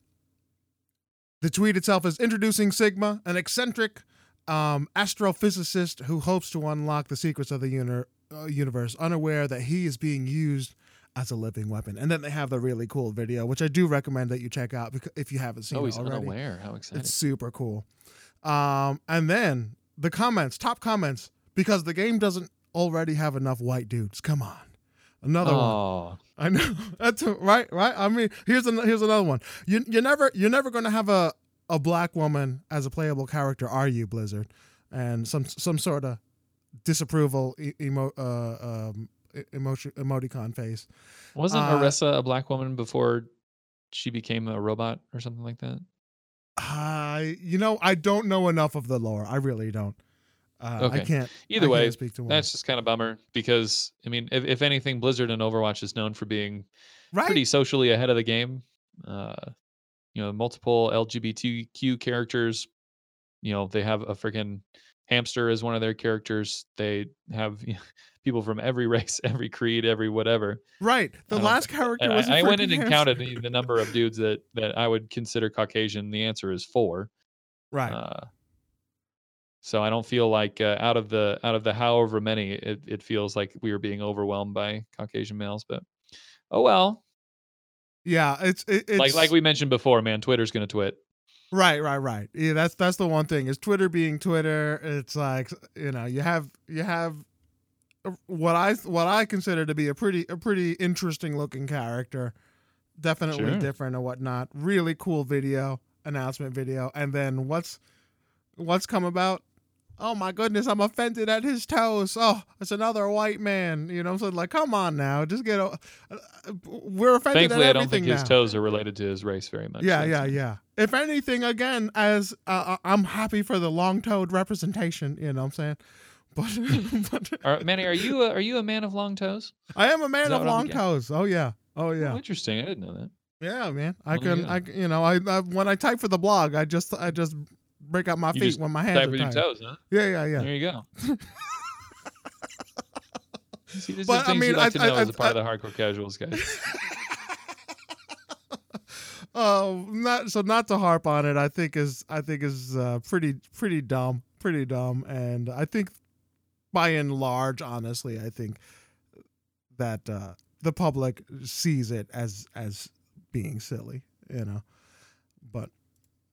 the tweet itself is introducing Sigma, an eccentric um, astrophysicist who hopes to unlock the secrets of the uni- uh, universe, unaware that he is being used as a living weapon. And then they have the really cool video, which I do recommend that you check out because if you haven't seen oh, it he's already. unaware. How exciting! It's super cool. Um, and then the comments, top comments, because the game doesn't already have enough white dudes. Come on, another one. oh, I know that's right, right. I mean, here's an, here's another one. You you're never you're never going to have a a black woman as a playable character, are you, Blizzard? And some some sort of disapproval emo, uh, um, emotion emoticon face. wasn't Uh, a black woman before she became a robot or something like that? I you know I don't know enough of the lore. I really don't. Uh, I can't. Either I way, can't speak to. That's just kind of bummer because I mean, if, if anything, Blizzard and Overwatch is known for being right. pretty socially ahead of the game. Uh, you know, multiple LGBTQ characters. You know, they have a freaking hamster is one of their characters. They have people from every race, every creed, every whatever. Right. The don't last character was. I went in and counted hamster. the, the number of dudes that that I would consider Caucasian. The answer is four. Right. Uh, so I don't feel like uh, out of the out of the however many, it, it feels like we are being overwhelmed by Caucasian males. But oh well, yeah. It's it, it's like like we mentioned before, man, Twitter's gonna twit. Right, right, right. Yeah, that's that's the one thing. Is Twitter being Twitter? It's like you know you have you have uh, what I what I consider to be a pretty a pretty interesting looking character, definitely Sure. different and whatnot. Really cool video announcement video, and then what's what's come about? Oh my goodness, I'm offended at his toes. Oh, it's another white man. You know, so like, come on now, just get. o- uh, We're offended Thankfully, at I don't think everything his toes are related to his race very much. Yeah, yeah, yeah. If anything, again, as uh, I'm happy for the long-toed representation. You know what I'm saying? But, but Are, Manny, are you a, are you a man of long toes? I am a man of long toes. Oh yeah. Oh Oh, yeah. interesting. I didn't know that. Yeah, man. I Well, can. you I you know I, I when I type for the blog, I just I just break out my You feet when my hands are with your tied. toes, huh? Yeah, yeah, yeah. There you go. See, these But, are I mean, you like I- to know I- as a part of the hardcore casuals, guys. Oh, not so not to harp on it. I think is I think is uh, pretty pretty dumb, pretty dumb, and I think by and large, honestly, I think that uh, the public sees it as as being silly, you know. But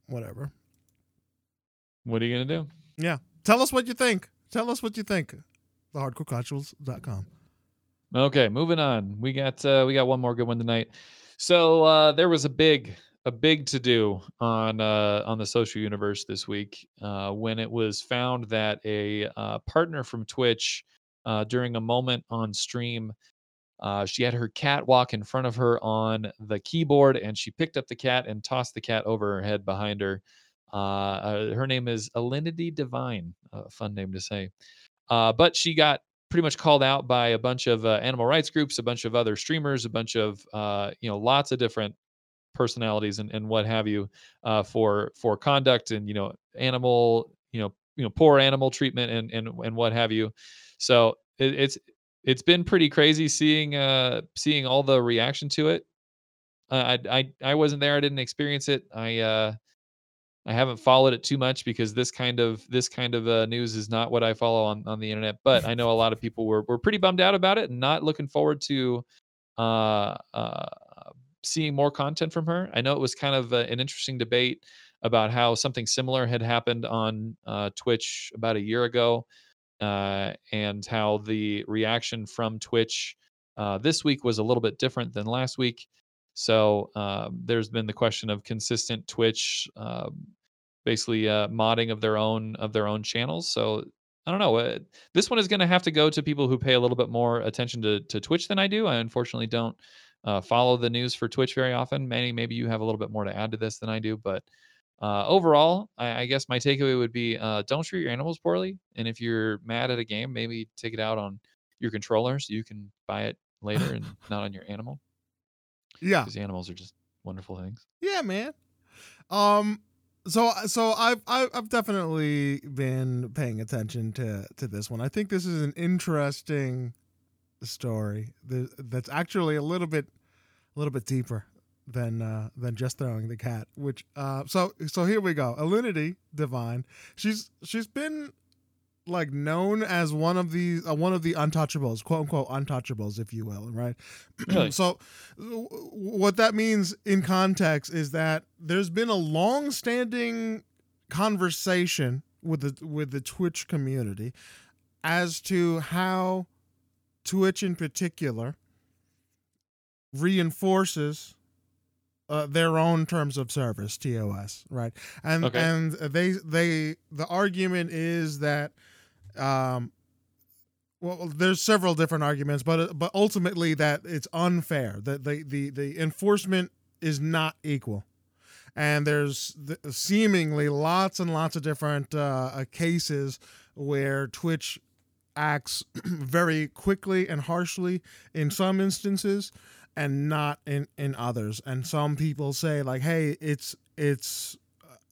whatever. What are you gonna do? Yeah. Tell us what you think. Tell us what you think. TheHardcoreCasuals.com. Okay, moving on. We got uh, we got one more good one tonight. So uh, there was a big a big to do on uh, on the social universe this week uh, when it was found that a uh, partner from Twitch uh, during a moment on stream. Uh, she had her cat walk in front of her on the keyboard, and she picked up the cat and tossed the cat over her head behind her. Uh, her name is Alinity Divine, a fun name to say. Uh, but she got pretty much called out by a bunch of uh, animal rights groups, a bunch of other streamers, a bunch of uh, you know lots of different personalities and, and what have you uh, for for conduct and you know animal you know you know poor animal treatment and and and what have you. So it, it's it's been pretty crazy seeing uh seeing all the reaction to it. I I I wasn't there. I didn't experience it. I uh I haven't followed it too much because this kind of this kind of uh, news is not what I follow on, on the internet. But I know a lot of people were were pretty bummed out about it and not looking forward to uh, uh, seeing more content from her. I know it was kind of uh an interesting debate about how something similar had happened on uh, Twitch about a year ago, uh, and how the reaction from Twitch this week was a little bit different than last week. So um, there's been the question of consistent Twitch, um, basically uh, modding of their own of their own channels. So I don't know. Uh, this one is going to have to go to people who pay a little bit more attention to to Twitch than I do. I unfortunately don't uh, follow the news for Twitch very often. Manny, maybe you have a little bit more to add to this than I do, but. Uh, overall, I, I guess my takeaway would be uh, don't treat your animals poorly. And if you're mad at a game, maybe take it out on your controller so you can buy it later and not on your animal Yeah. because animals are just wonderful things. Yeah, man. Um so so I've I've definitely been paying attention to to this one. I think this is an interesting story that's actually a little bit a little bit deeper than uh than just throwing the cat which uh so so here we go alinity divine she's she's been like known as one of the uh, one of the untouchables, quote unquote untouchables, if you will, right? Really? so, w- what that means in context is that there's been a long-standing conversation with the with the Twitch community as to how Twitch in particular reinforces uh, their own terms of service TOS right and Okay. and they they the argument is that um well there's several different arguments but but ultimately that it's unfair that the the the enforcement is not equal. And there's th- seemingly lots and lots of different uh, uh, cases where Twitch acts very quickly and harshly in some instances and not in in others. And some people say like hey it's it's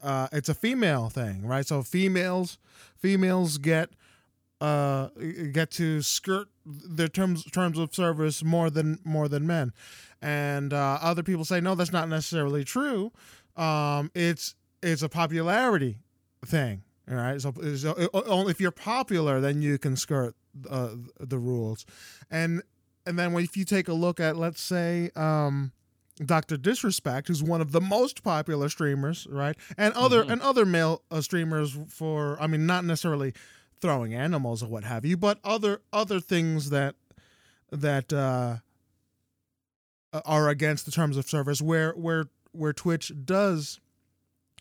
uh it's a female thing right? So females females get uh get to skirt their terms terms of service more than more than men and uh other people say no that's not necessarily true um it's it's a popularity thing all right so, so only if you're popular then you can skirt uh, the rules and and then if you take a look at let's say um Dr. Disrespect, who's one of the most popular streamers, right? And other Mhm. and other male uh, streamers for I mean not necessarily throwing animals or what have you, but other other things that that uh are against the terms of service where where where Twitch does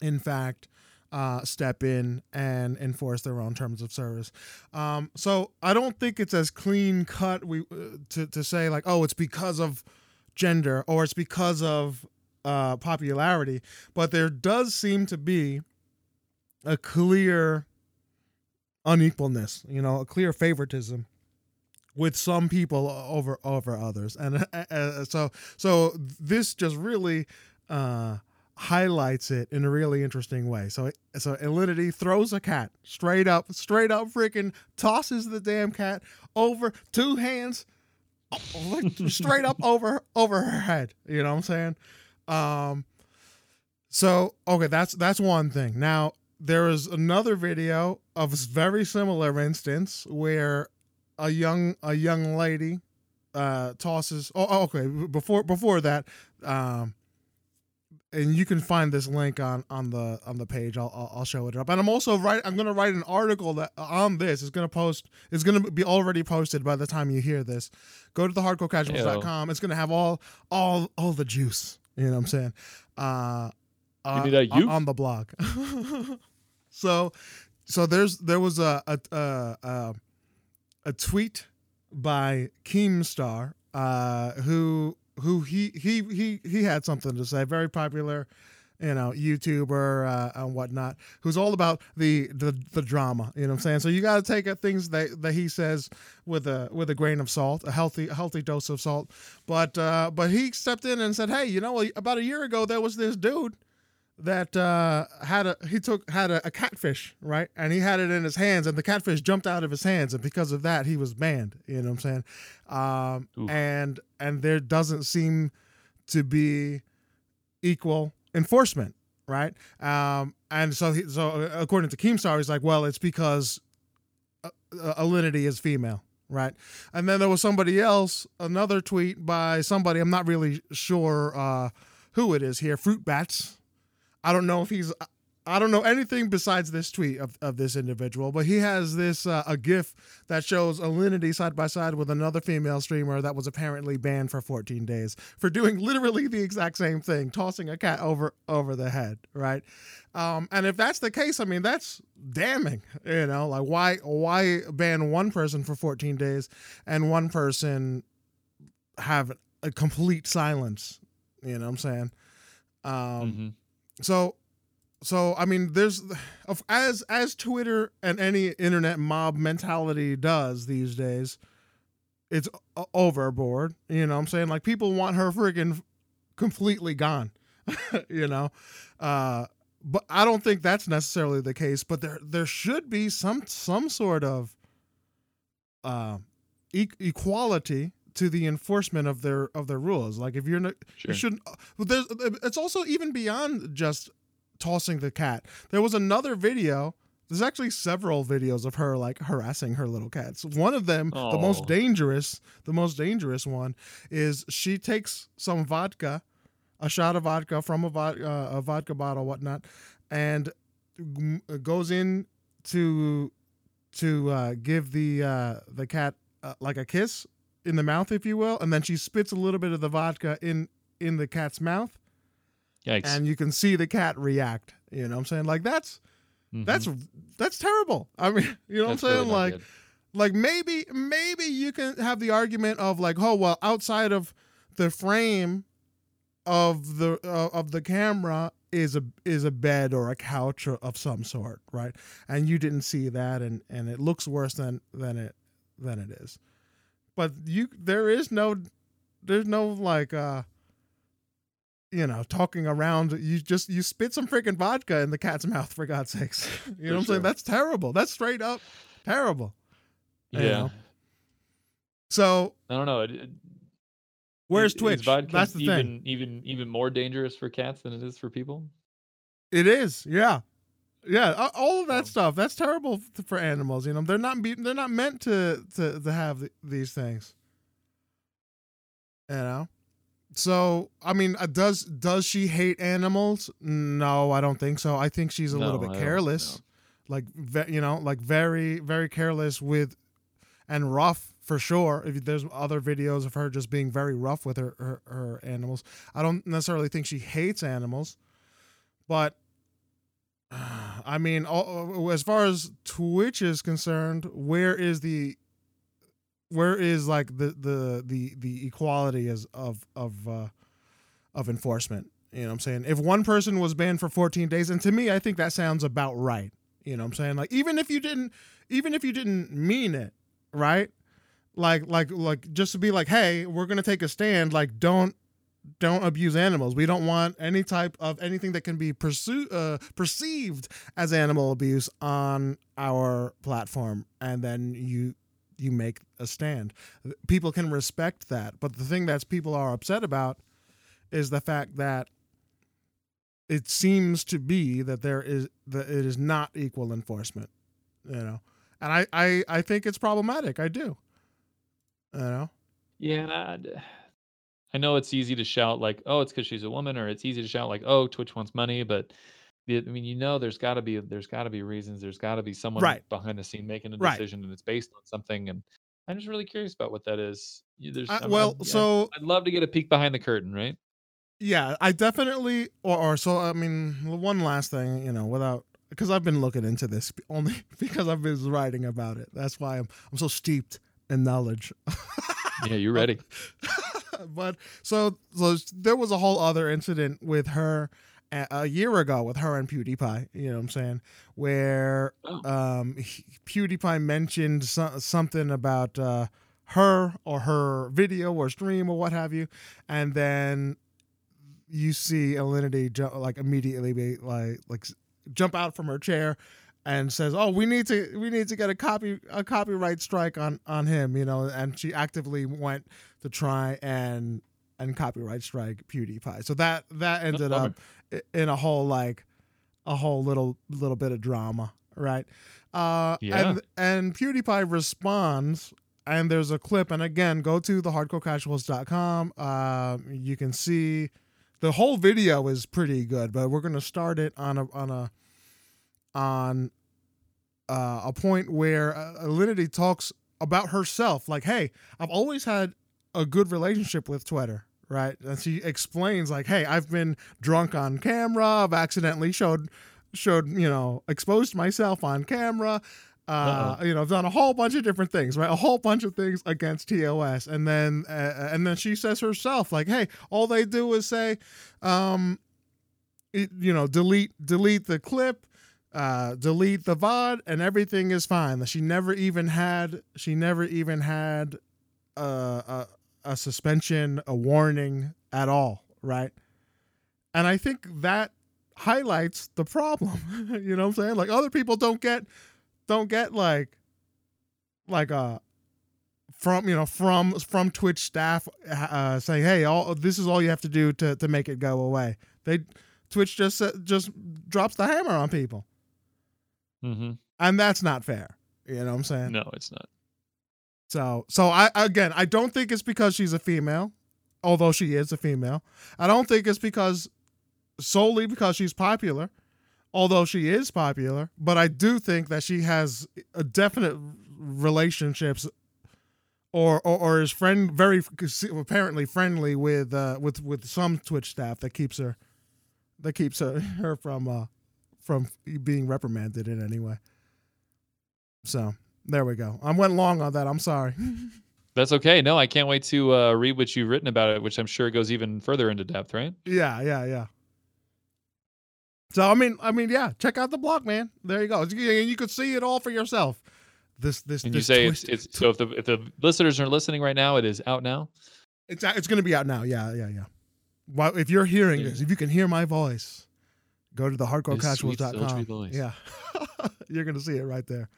in fact uh, step in and enforce their own terms of service. Um, so I don't think it's as clean cut we uh, to to say like oh it's because of gender or it's because of uh, popularity, but there does seem to be a clear unequalness, you know, a clear favoritism with some people over over others, and uh, so so this just really. Uh, highlights it in a really interesting way. So so Alinity throws a cat straight up, straight up freaking tosses the damn cat over two hands straight up over over her head. You know what I'm saying? Um so okay, that's that's one thing. Now there is another video of a very similar instance where a young a young lady uh tosses oh oh, okay before before that um and you can find this link on on the on the page. I'll I'll, show it up. And I'm also write. I'm gonna write an article that on this. It's gonna post. It's gonna be already posted by the time you hear this. Go to the hardcorecasuals.com. It's gonna have all all all the juice. You know what I'm saying? Uh, uh Give me that on- on the blog. so so there's there was a a a, a, tweet by Keemstar uh who who he he he he had something to say very popular you know youtuber uh, and whatnot who's all about the, the the drama you know what i'm saying? So you got to take things that that he says with a with a grain of salt a healthy a healthy dose of salt. But uh but he stepped in and said hey you know about a year ago there was this dude that uh had a he took had a, a catfish right? And he had it in his hands and the catfish jumped out of his hands and because of that he was banned you know what i'm saying? Um and and there doesn't seem to be equal enforcement right? Um and so he, so according to keemstar he's like well it's because uh, uh, alinity is female right? And then there was somebody else another tweet by somebody i'm not really sure uh who it is here fruit bats I don't know if he's I don't know anything besides this tweet of, of this individual, but he has this uh, a GIF that shows Alinity side by side with another female streamer that was apparently banned for 14 days for doing literally the exact same thing, tossing a cat over over the head, right? Um, and if that's the case, I mean that's damning, you know, like why why ban one person for 14 days and one person have a complete silence, you know what I'm saying? Um, Mhm. So so i mean there's as as twitter and any internet mob mentality does these days it's overboard you know i'm saying? Like people want her freaking completely gone you know? Uh but i don't think that's necessarily the case but there there should be some some sort of uh e- equality to the enforcement of their of their rules like if you're not Sure. you shouldn't. But there's. It's also even beyond just tossing the cat. There was another video there's actually several videos of her like harassing her little cats. One of them, the most Oh. dangerous, the most dangerous one, is she takes some vodka, a shot of vodka from a, vod- uh, a vodka bottle, whatnot, and goes in to to uh, give the uh, the cat uh, like a kiss in the mouth, if you will, and then she spits a little bit of the vodka in in the cat's mouth, Yikes. and you can see the cat react. You know what I'm saying? Like that's Mhm. that's that's terrible. I mean, you know That's what I'm saying? really like good. like maybe maybe you can have the argument of like, oh well, outside of the frame of the uh, of the camera is a is a bed or a couch or, of some sort, right? And you didn't see that, and and it looks worse than than it than it is. But you there is no there's no like uh you know talking around you just you spit some freaking vodka in the cat's mouth for god's sakes you know what i'm sure. saying that's terrible that's straight up terrible you yeah. know? so I don't know. it- it- where's is- is twitch vodka that's the even, thing Even even more dangerous for cats than it is for people. it is yeah yeah all of that So- stuff that's terrible for animals you know they're not be, they're not meant to to, to have th- these things. You know? So i mean uh, does does she hate animals? No i don't think so. I think she's a little bit I careless. no. like ve- you know like very very careless with and rough for sure. If there's other videos of her just being very rough with her her, her animals. I don't necessarily think she hates animals but i mean all, as far as twitch is concerned where is the where is like the the the the equality as of of uh of enforcement? You know what i'm saying? If one person was banned for 14 days and to me i think that sounds about right. You know what i'm saying? Like even if you didn't even if you didn't mean it right? Like like like just to be like hey we're gonna take a stand like don't don't abuse animals. We don't want any type of anything that can be pursu- uh, perceived as animal abuse on our platform and then you you make a stand. People can respect that but the thing that people are upset about is the fact that it seems to be that there is that it is not equal enforcement you know? And i i, I think it's problematic. I do. You know? Yeah, and I, I know it's easy to shout like, "Oh, it's because she's a woman," or it's easy to shout like, "Oh, Twitch wants money," but the, I mean, you know, there's got to be there's got to be reasons. There's got to be someone Right. behind the scene making a Right. decision, and it's based on something. And I'm just really curious about what that is. There's, uh, I, I'm- well yeah, so I'd love to get a peek behind the curtain, right? yeah i definitely or, or so i mean one last thing you know without because i've been looking into this only because i've been writing about it that's why i'm i'm so steeped in knowledge Yeah, you ready? but so so there was a whole other incident with her a, a year ago with her and PewDiePie. You know what I'm saying? Where Oh. um, he- PewDiePie mentioned so, something about uh, her or her video or stream or what have you, and then you see Alinity ju- like immediately be like like jump out from her chair and says, "Oh, we need to we need to get a copy a copyright strike on on him," you know, and she actively went to try and and copyright strike PewDiePie. So that that ended up in a whole like a whole little little bit of drama, right? Uh Yeah. and and PewDiePie responds and there's a clip and again go to the hardcorecasuals.com. Um you can see the whole video is pretty good, but we're going to start it on a on a on uh, a point where uh, Alinity talks about herself, like, "Hey, I've always had a good relationship with Twitter." Right, and she explains like, "Hey, I've been drunk on camera. I've accidentally showed showed you know exposed myself on camera. Uh, you know, I've done a whole bunch of different things, right? A whole bunch of things against TOS, and then uh, and then she says herself like, "Hey, all they do is say, um, it, you know, delete delete the clip." Uh, delete the VOD and everything is fine. She never even had she never even had a, a, a suspension, a warning at all, right? And I think that highlights the problem. you know what I'm saying? Like other people don't get don't get like like uh from you know from from Twitch staff uh, saying, "Hey, all this is all you have to do to to make it go away." They Twitch just uh, just drops the hammer on people. Mm-hmm. and that's not fair. You know what I'm saying? No, it's not. So, so I again, I don't think it's because she's a female, although she is a female. I don't think it's because solely because she's popular, although she is popular. But I do think that she has a definite relationships, or or, or is friend very apparently friendly with uh, with with some Twitch staff that keeps her that keeps her, her from uh, from being reprimanded in any way. So there we go. I went long on that. I'm sorry. That's okay. No, I can't wait to uh, read what you've written about it, which I'm sure goes even further into depth, right? Yeah, yeah, yeah. So I mean, I mean, yeah. Check out the blog, man. There you go. And you could see it all for yourself. This, this, And this you say it's, twisted- it's so if the if the listeners are listening right now, it is out now. it's it's going to be out now. Yeah, yeah, yeah. Well, if you're hearing Yeah. this, if you can hear my voice, go to the His sweet, hardcorecasuals.com. Yeah, you're going to see it right there.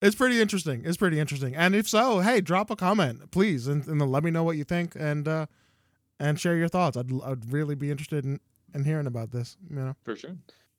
It's pretty interesting. It's pretty interesting. And if so, hey, drop a comment, please, and, and then let me know what you think and uh and share your thoughts. I'd I'd really be interested in in hearing about this. You know. For sure.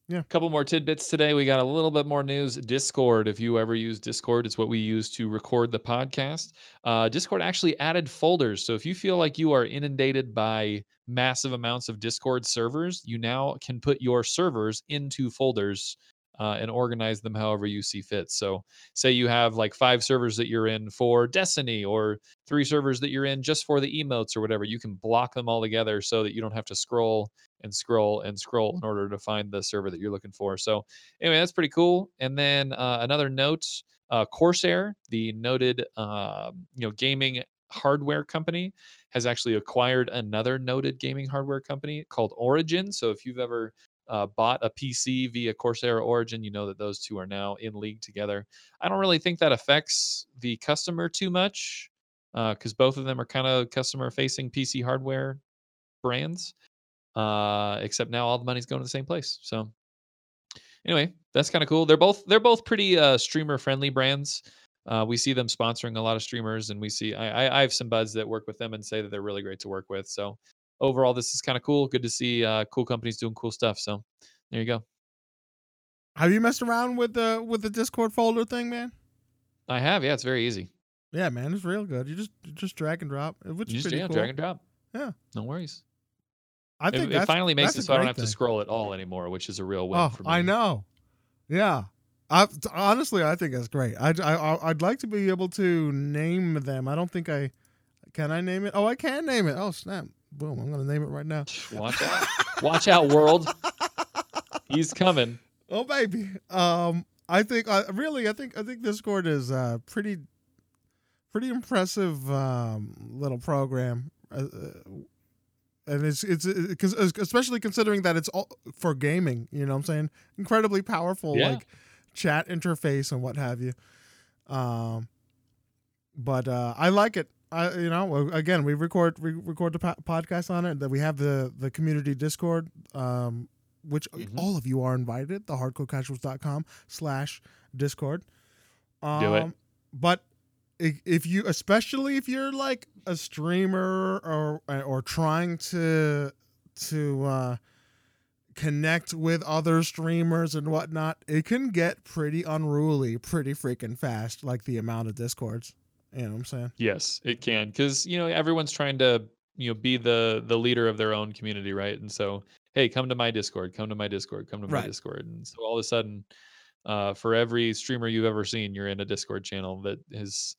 Yeah. A couple more tidbits today. We got a little bit more news. Discord, if you ever use Discord, it's what we use to record the podcast. Uh, Discord actually added folders. So if you feel like you are inundated by massive amounts of Discord servers, you now can put your servers into folders uh, and organize them however you see fit. So say you have like five servers that you're in for Destiny or three servers that you're in just for the emotes or whatever, you can block them all together so that you don't have to scroll and scroll and scroll in order to find the server that you're looking for. So anyway, that's pretty cool. And then uh, another note: uh, Corsair, the noted uh, you know gaming hardware company, has actually acquired another noted gaming hardware company called Origin. So if you've ever uh, bought a PC via Corsair Origin, you know that those two are now in league together. I don't really think that affects the customer too much because both of them are kind of customer facing PC hardware brands uh except now all the money's going to the same place so. Anyway that's kind of cool. They're both they're both pretty uh streamer friendly brands. Uh we see them sponsoring a lot of streamers and we see I, I i have some buds that work with them and say that they're really great to work with so overall this is kind of cool good to see uh cool companies doing cool stuff so there you go Have you messed around with the with the Discord folder thing, man? i have yeah it's very easy Yeah, man, it's real good. You just you just drag and drop, which you is just pretty yeah cool. drag and drop Yeah. no worries I it, think it that's, finally makes it so i don't have to scroll at all anymore which is a real win Oh, for me I know. Yeah. I honestly, I think that's great. I, I I'd like to be able to name them. I don't think I can. I name it. Oh, I can name it. Oh, snap! Boom! I'm gonna name it right now. watch out watch out world he's coming Oh, baby. Um, I think uh, really, I think I think Discord is uh pretty, pretty impressive um little program. Uh, uh, and it's it's because especially considering that it's all for gaming, you know what I'm saying? Incredibly powerful Yeah. like chat interface and what have you. Um, but uh, I like it. I you know again we record we record the po- podcast on it. That we have the the community Discord, um, which Mhm. all of you are invited. The hardcorecasuals.com slash Discord. Um, Do it. But if you, especially if you're like a streamer or or trying to to uh, connect with other streamers and whatnot, it can get pretty unruly pretty freaking fast. Like the amount of discords. You know what I'm saying? Yes, it can because you know everyone's trying to you know be the the leader of their own community, right? And so, hey, come to my Discord, come to my Discord, come to my Right. Discord, and so all of a sudden, uh, for every streamer you've ever seen, you're in a Discord channel that has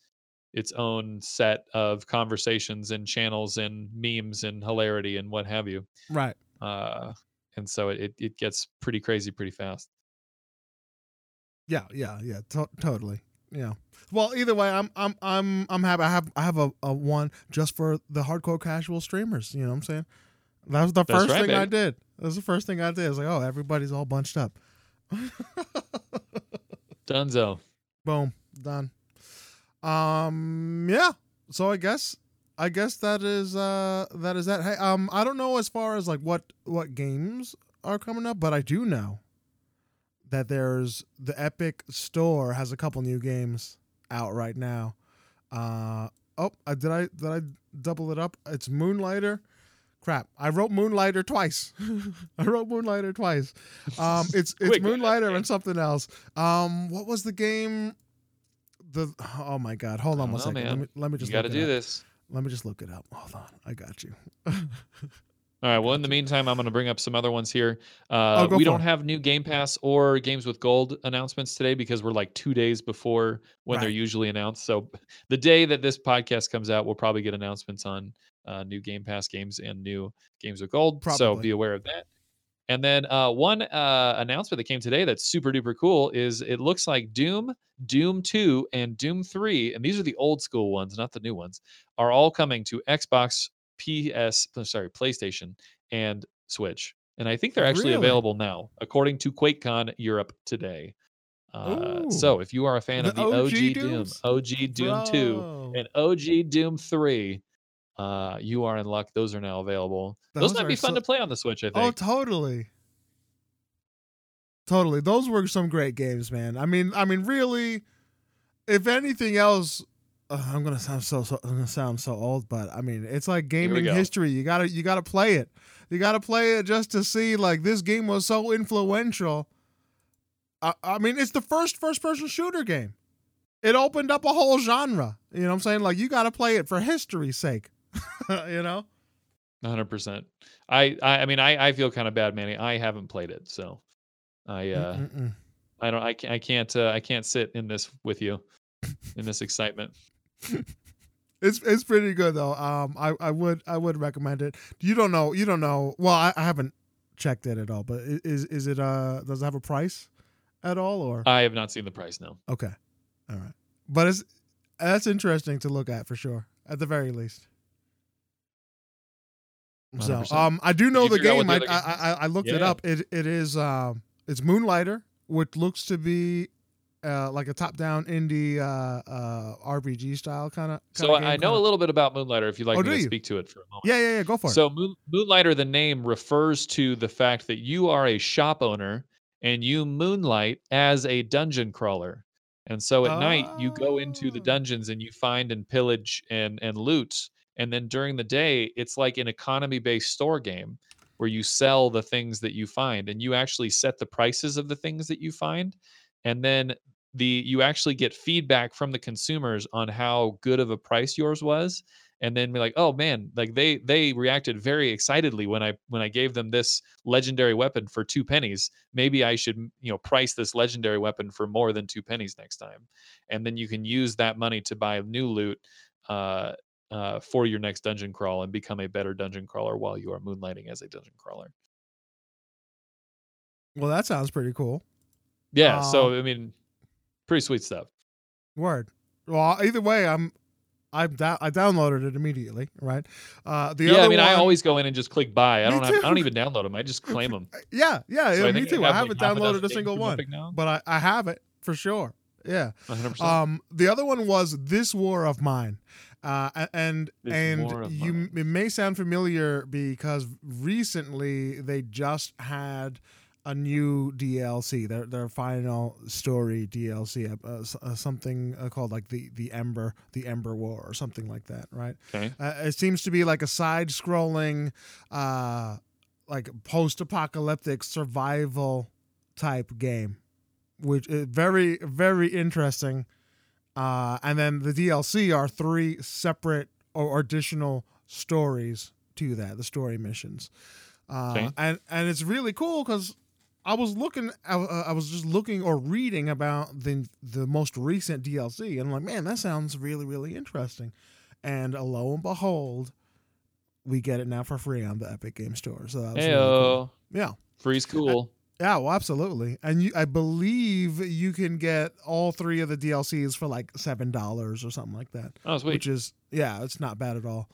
its own set of conversations and channels and memes and hilarity and what have you. Right. Uh, and so it it- gets pretty crazy pretty fast. Yeah, yeah, yeah, to- totally. Yeah. Well, either way, I'm I'm I'm I'm happy. I have I have a, a one just for the hardcore casual streamers. You know what I'm saying? That was the That's first right, thing I did. That was the first thing I did. I was like, oh, everybody's all bunched up. Dunzo. Boom, done. Um, yeah. So I guess I guess that is uh that is that. Hey, um, I don't know as far as like what what games are coming up, but I do know that there's the Epic Store has a couple new games out right now. Uh oh, uh, did I did I double it up? It's Moonlighter, crap. I wrote Moonlighter twice. I wrote Moonlighter twice. Um, it's it's ahead, Moonlighter and something else. Um, what was the game? The oh my god, hold on one know, second. Let me let me You just got to do up. this. Let me just look it up. Hold on, I got you. All right. Well, in the meantime, I'm going to bring up some other ones here. Uh, Oh, we don't it. have new Game Pass or Games with Gold announcements today because we're like two days before when they're usually announced. So the day that this podcast comes out, we'll probably get announcements on uh, new Game Pass games and new Games with Gold. So be aware of that. And then uh, one uh, announcement that came today that's super duper cool is it looks like Doom, Doom 2, and Doom 3, and these are the old school ones, not the new ones, are all coming to Xbox, PS, sorry, PlayStation, and Switch. And I think they're actually Really? available now, according to QuakeCon Europe today. Uh, so if you are a fan of The the OG OG, Doom, OG Doom 2, and OG Doom 3, uh, you are in luck. Those are now available. Those, Those might be fun so- to play on the Switch, I think. Oh, totally. Totally. Those were some great games, man. I mean, I mean, really, if anything else, uh, I'm gonna sound so, so I'm gonna sound so old, but I mean, it's like gaming history. You gotta you gotta play it. You gotta play it just to see like this game was so influential. I, I mean, it's the first first person shooter game. It opened up a whole genre. You know what I'm saying? Like you gotta play it for history's sake. you know? hundred percent. I, I I mean I I feel kind of bad, Manny. I haven't played it, so I uh Mm-mm-mm. I don't I can't I can't uh, I can't sit in this with you in this excitement. It's it's pretty good though. Um, I, I would I would recommend it. You don't know you don't know. Well, I, I haven't checked it at all. But is is it uh does it have a price at all or I have not seen the price now. okay, all right. But it's that's interesting to look at for sure. At the very least. So 100%. um, I do know the figure out what game. the I, game I I I looked it up. It it is um it's Moonlighter, which looks to be. Uh, like a top-down indie uh, uh, RPG style kind of. So I know a little bit about Moonlighter. If you'd like Oh, me to you? speak to it for a moment. Yeah, yeah, yeah. Go for it. So Moon, Moonlighter, the name refers to the fact that you are a shop owner and you moonlight as a dungeon crawler. And so at night you go into the Oh. dungeons and you find and pillage and and loot. And then during the day, it's like an economy-based store game where you sell the things that you find and you actually set the prices of the things that you find. And then the you actually get feedback from the consumers on how good of a price yours was and then be like oh man like they they reacted very excitedly when i when i gave them this legendary weapon for two pennies. Maybe i should you know price this legendary weapon for more than two pennies next time. And then you can use that money to buy new loot uh, uh, for your next dungeon crawl and become a better dungeon crawler while you are moonlighting as a dungeon crawler. Well, that sounds pretty cool. yeah Um, so i mean pretty sweet stuff Word. Well, either way, I'm I da- I downloaded it immediately. Right. Uh, the yeah other i mean i always go in and just click buy i don't have i don't even download them i just claim them Yeah, yeah, So yeah I me too. I, have, haven't like, downloaded a single one, but I, I have it for sure. Yeah. 100%. Um, the other one was This War of Mine. Uh, and This and you Mine. it may sound familiar because recently they just had a new DLC, their their final story DLC, uh, uh, something uh, called like the the Ember the Ember War or something like that, right? okay Uh, it seems to be like a side-scrolling, uh, like post-apocalyptic survival type game, which is very very interesting. Uh, and then the DLC are three separate or additional stories to that, the story missions. Uh, Okay. and and it's really cool because I was looking, I, uh, I was just looking or reading about the the most recent DLC, and I'm like, man, that sounds really really interesting. And uh, lo and behold, we get it now for free on the Epic Game Store. So that was really cool. Yeah. Free's cool. Yeah, well, absolutely. And you, I believe you can get all three of the DLCs for like seven dollars or something like that, Oh, sweet. which is yeah, it's not bad at all.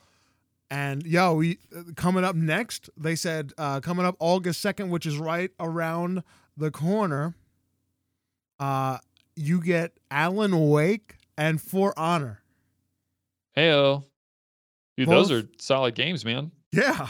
And yo, we coming up next. They said uh, coming up August second, which is right around the corner. Uh, you get Alan Wake and For Honor. Heyo. Dude, those are solid games, man. Yeah,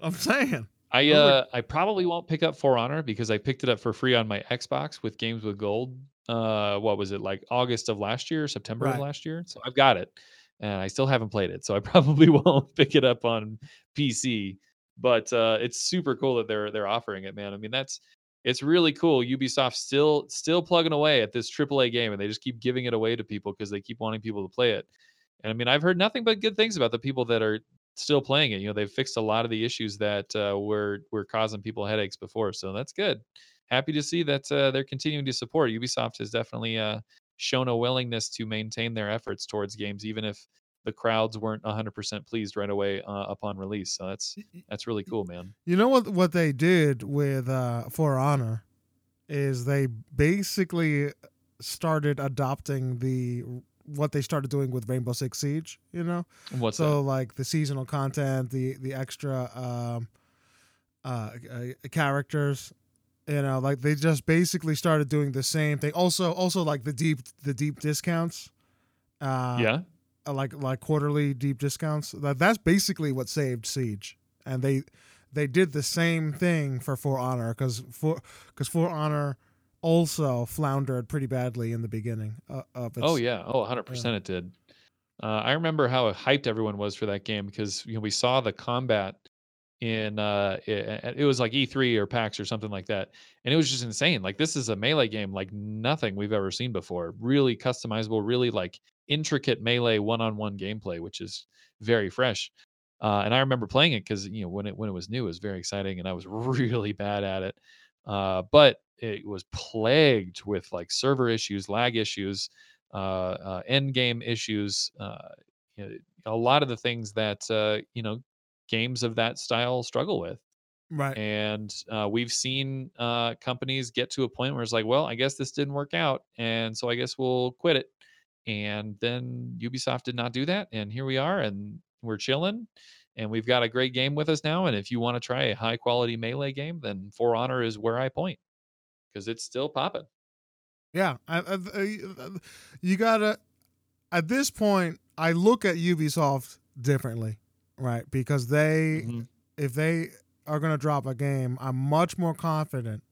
I'm saying. I uh I probably won't pick up For Honor because I picked it up for free on my Xbox with Games with Gold. Uh what was it like August of last year, September Right. of last year? So I've got it. And I still haven't played it. So I probably won't pick it up on PC but uh, it's super cool that they're they're offering it, man. I mean, that's it's really cool. Ubisoft still still plugging away at this AAA game, and they just keep giving it away to people because they keep wanting people to play it. And I mean, I've heard nothing but good things about the people that are still playing it. You know, they've fixed a lot of the issues that uh, were were causing people headaches before, so that's good. Happy to see that uh, they're continuing to support. Ubisoft has definitely uh, shown a willingness to maintain their efforts towards games, even if the crowds weren't 100% pleased right away uh, upon release. So that's that's really cool, man. You know what what they did with uh, For Honor is they basically started adopting the what they started doing with Rainbow Six Siege. You know, What's so that? like the seasonal content, the the extra um, uh, uh, characters. You know, like they just basically started doing the same thing. Also, also like the deep the deep discounts. Uh, yeah. uh, like like quarterly deep discounts. That that's basically what saved Siege, and they they did the same thing for For Honor because for because For Honor also floundered pretty badly in the beginning uh, of its. Oh yeah. Oh, 100% it did. Uh, I remember how hyped everyone was for that game because you know we saw the combat in uh it, it was like E3 or PAX or something like that, and it was just insane. Like this is a melee game like nothing we've ever seen before. Really customizable, really like intricate melee one-on-one gameplay, which is very fresh. Uh, and I remember playing it because you know when it when it was new, it was very exciting, and I was really bad at it. Uh, but it was plagued with like server issues, lag issues, uh, uh, end game issues. Uh, you know, a lot of the things that uh, you know games of that style struggle with. right. And uh, we've seen uh, companies get to a point where it's like, well, I guess this didn't work out, and so I guess we'll quit it. And then Ubisoft did not do that, and here we are, and we're chilling, and we've got a great game with us now. And if you want to try a high quality melee game, then For Honor is where I point because it's still popping. Yeah, I, I, I- you gotta. At this point, I look at Ubisoft differently, right? Because they, Mhm. if they are gonna drop a game, I'm much more confident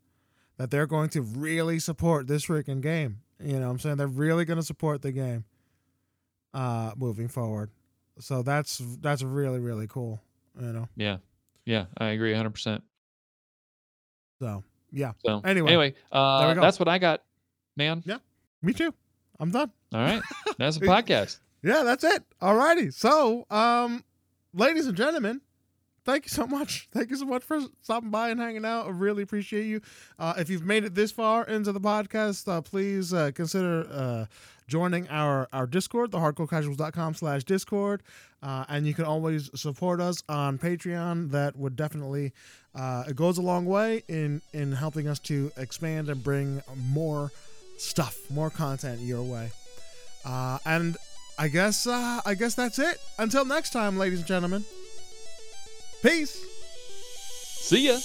that they're going to really support this freaking game. You know, what I'm saying they're really gonna support the game, uh, moving forward. So that's that's really really cool. You know, Yeah, yeah, I agree 100. percent so yeah, So Anyway, anyway, uh, that's what I got, man. Yeah. Me too. I'm done. All right, that's a podcast. Yeah, that's it. Alrighty. So, um, ladies and gentlemen, thank you so much. Thank you so much for stopping by and hanging out. I really appreciate you. Uh, if you've made it this far into the podcast, uh, please uh, consider uh, joining our, our Discord, the hardcorecasuals.com slash Discord. Uh, and you can always support us on Patreon. That would definitely, uh, it goes a long way in, in helping us to expand and bring more stuff, more content your way. And I guess uh, I guess that's it. Until next time, ladies and gentlemen. Peace. See ya.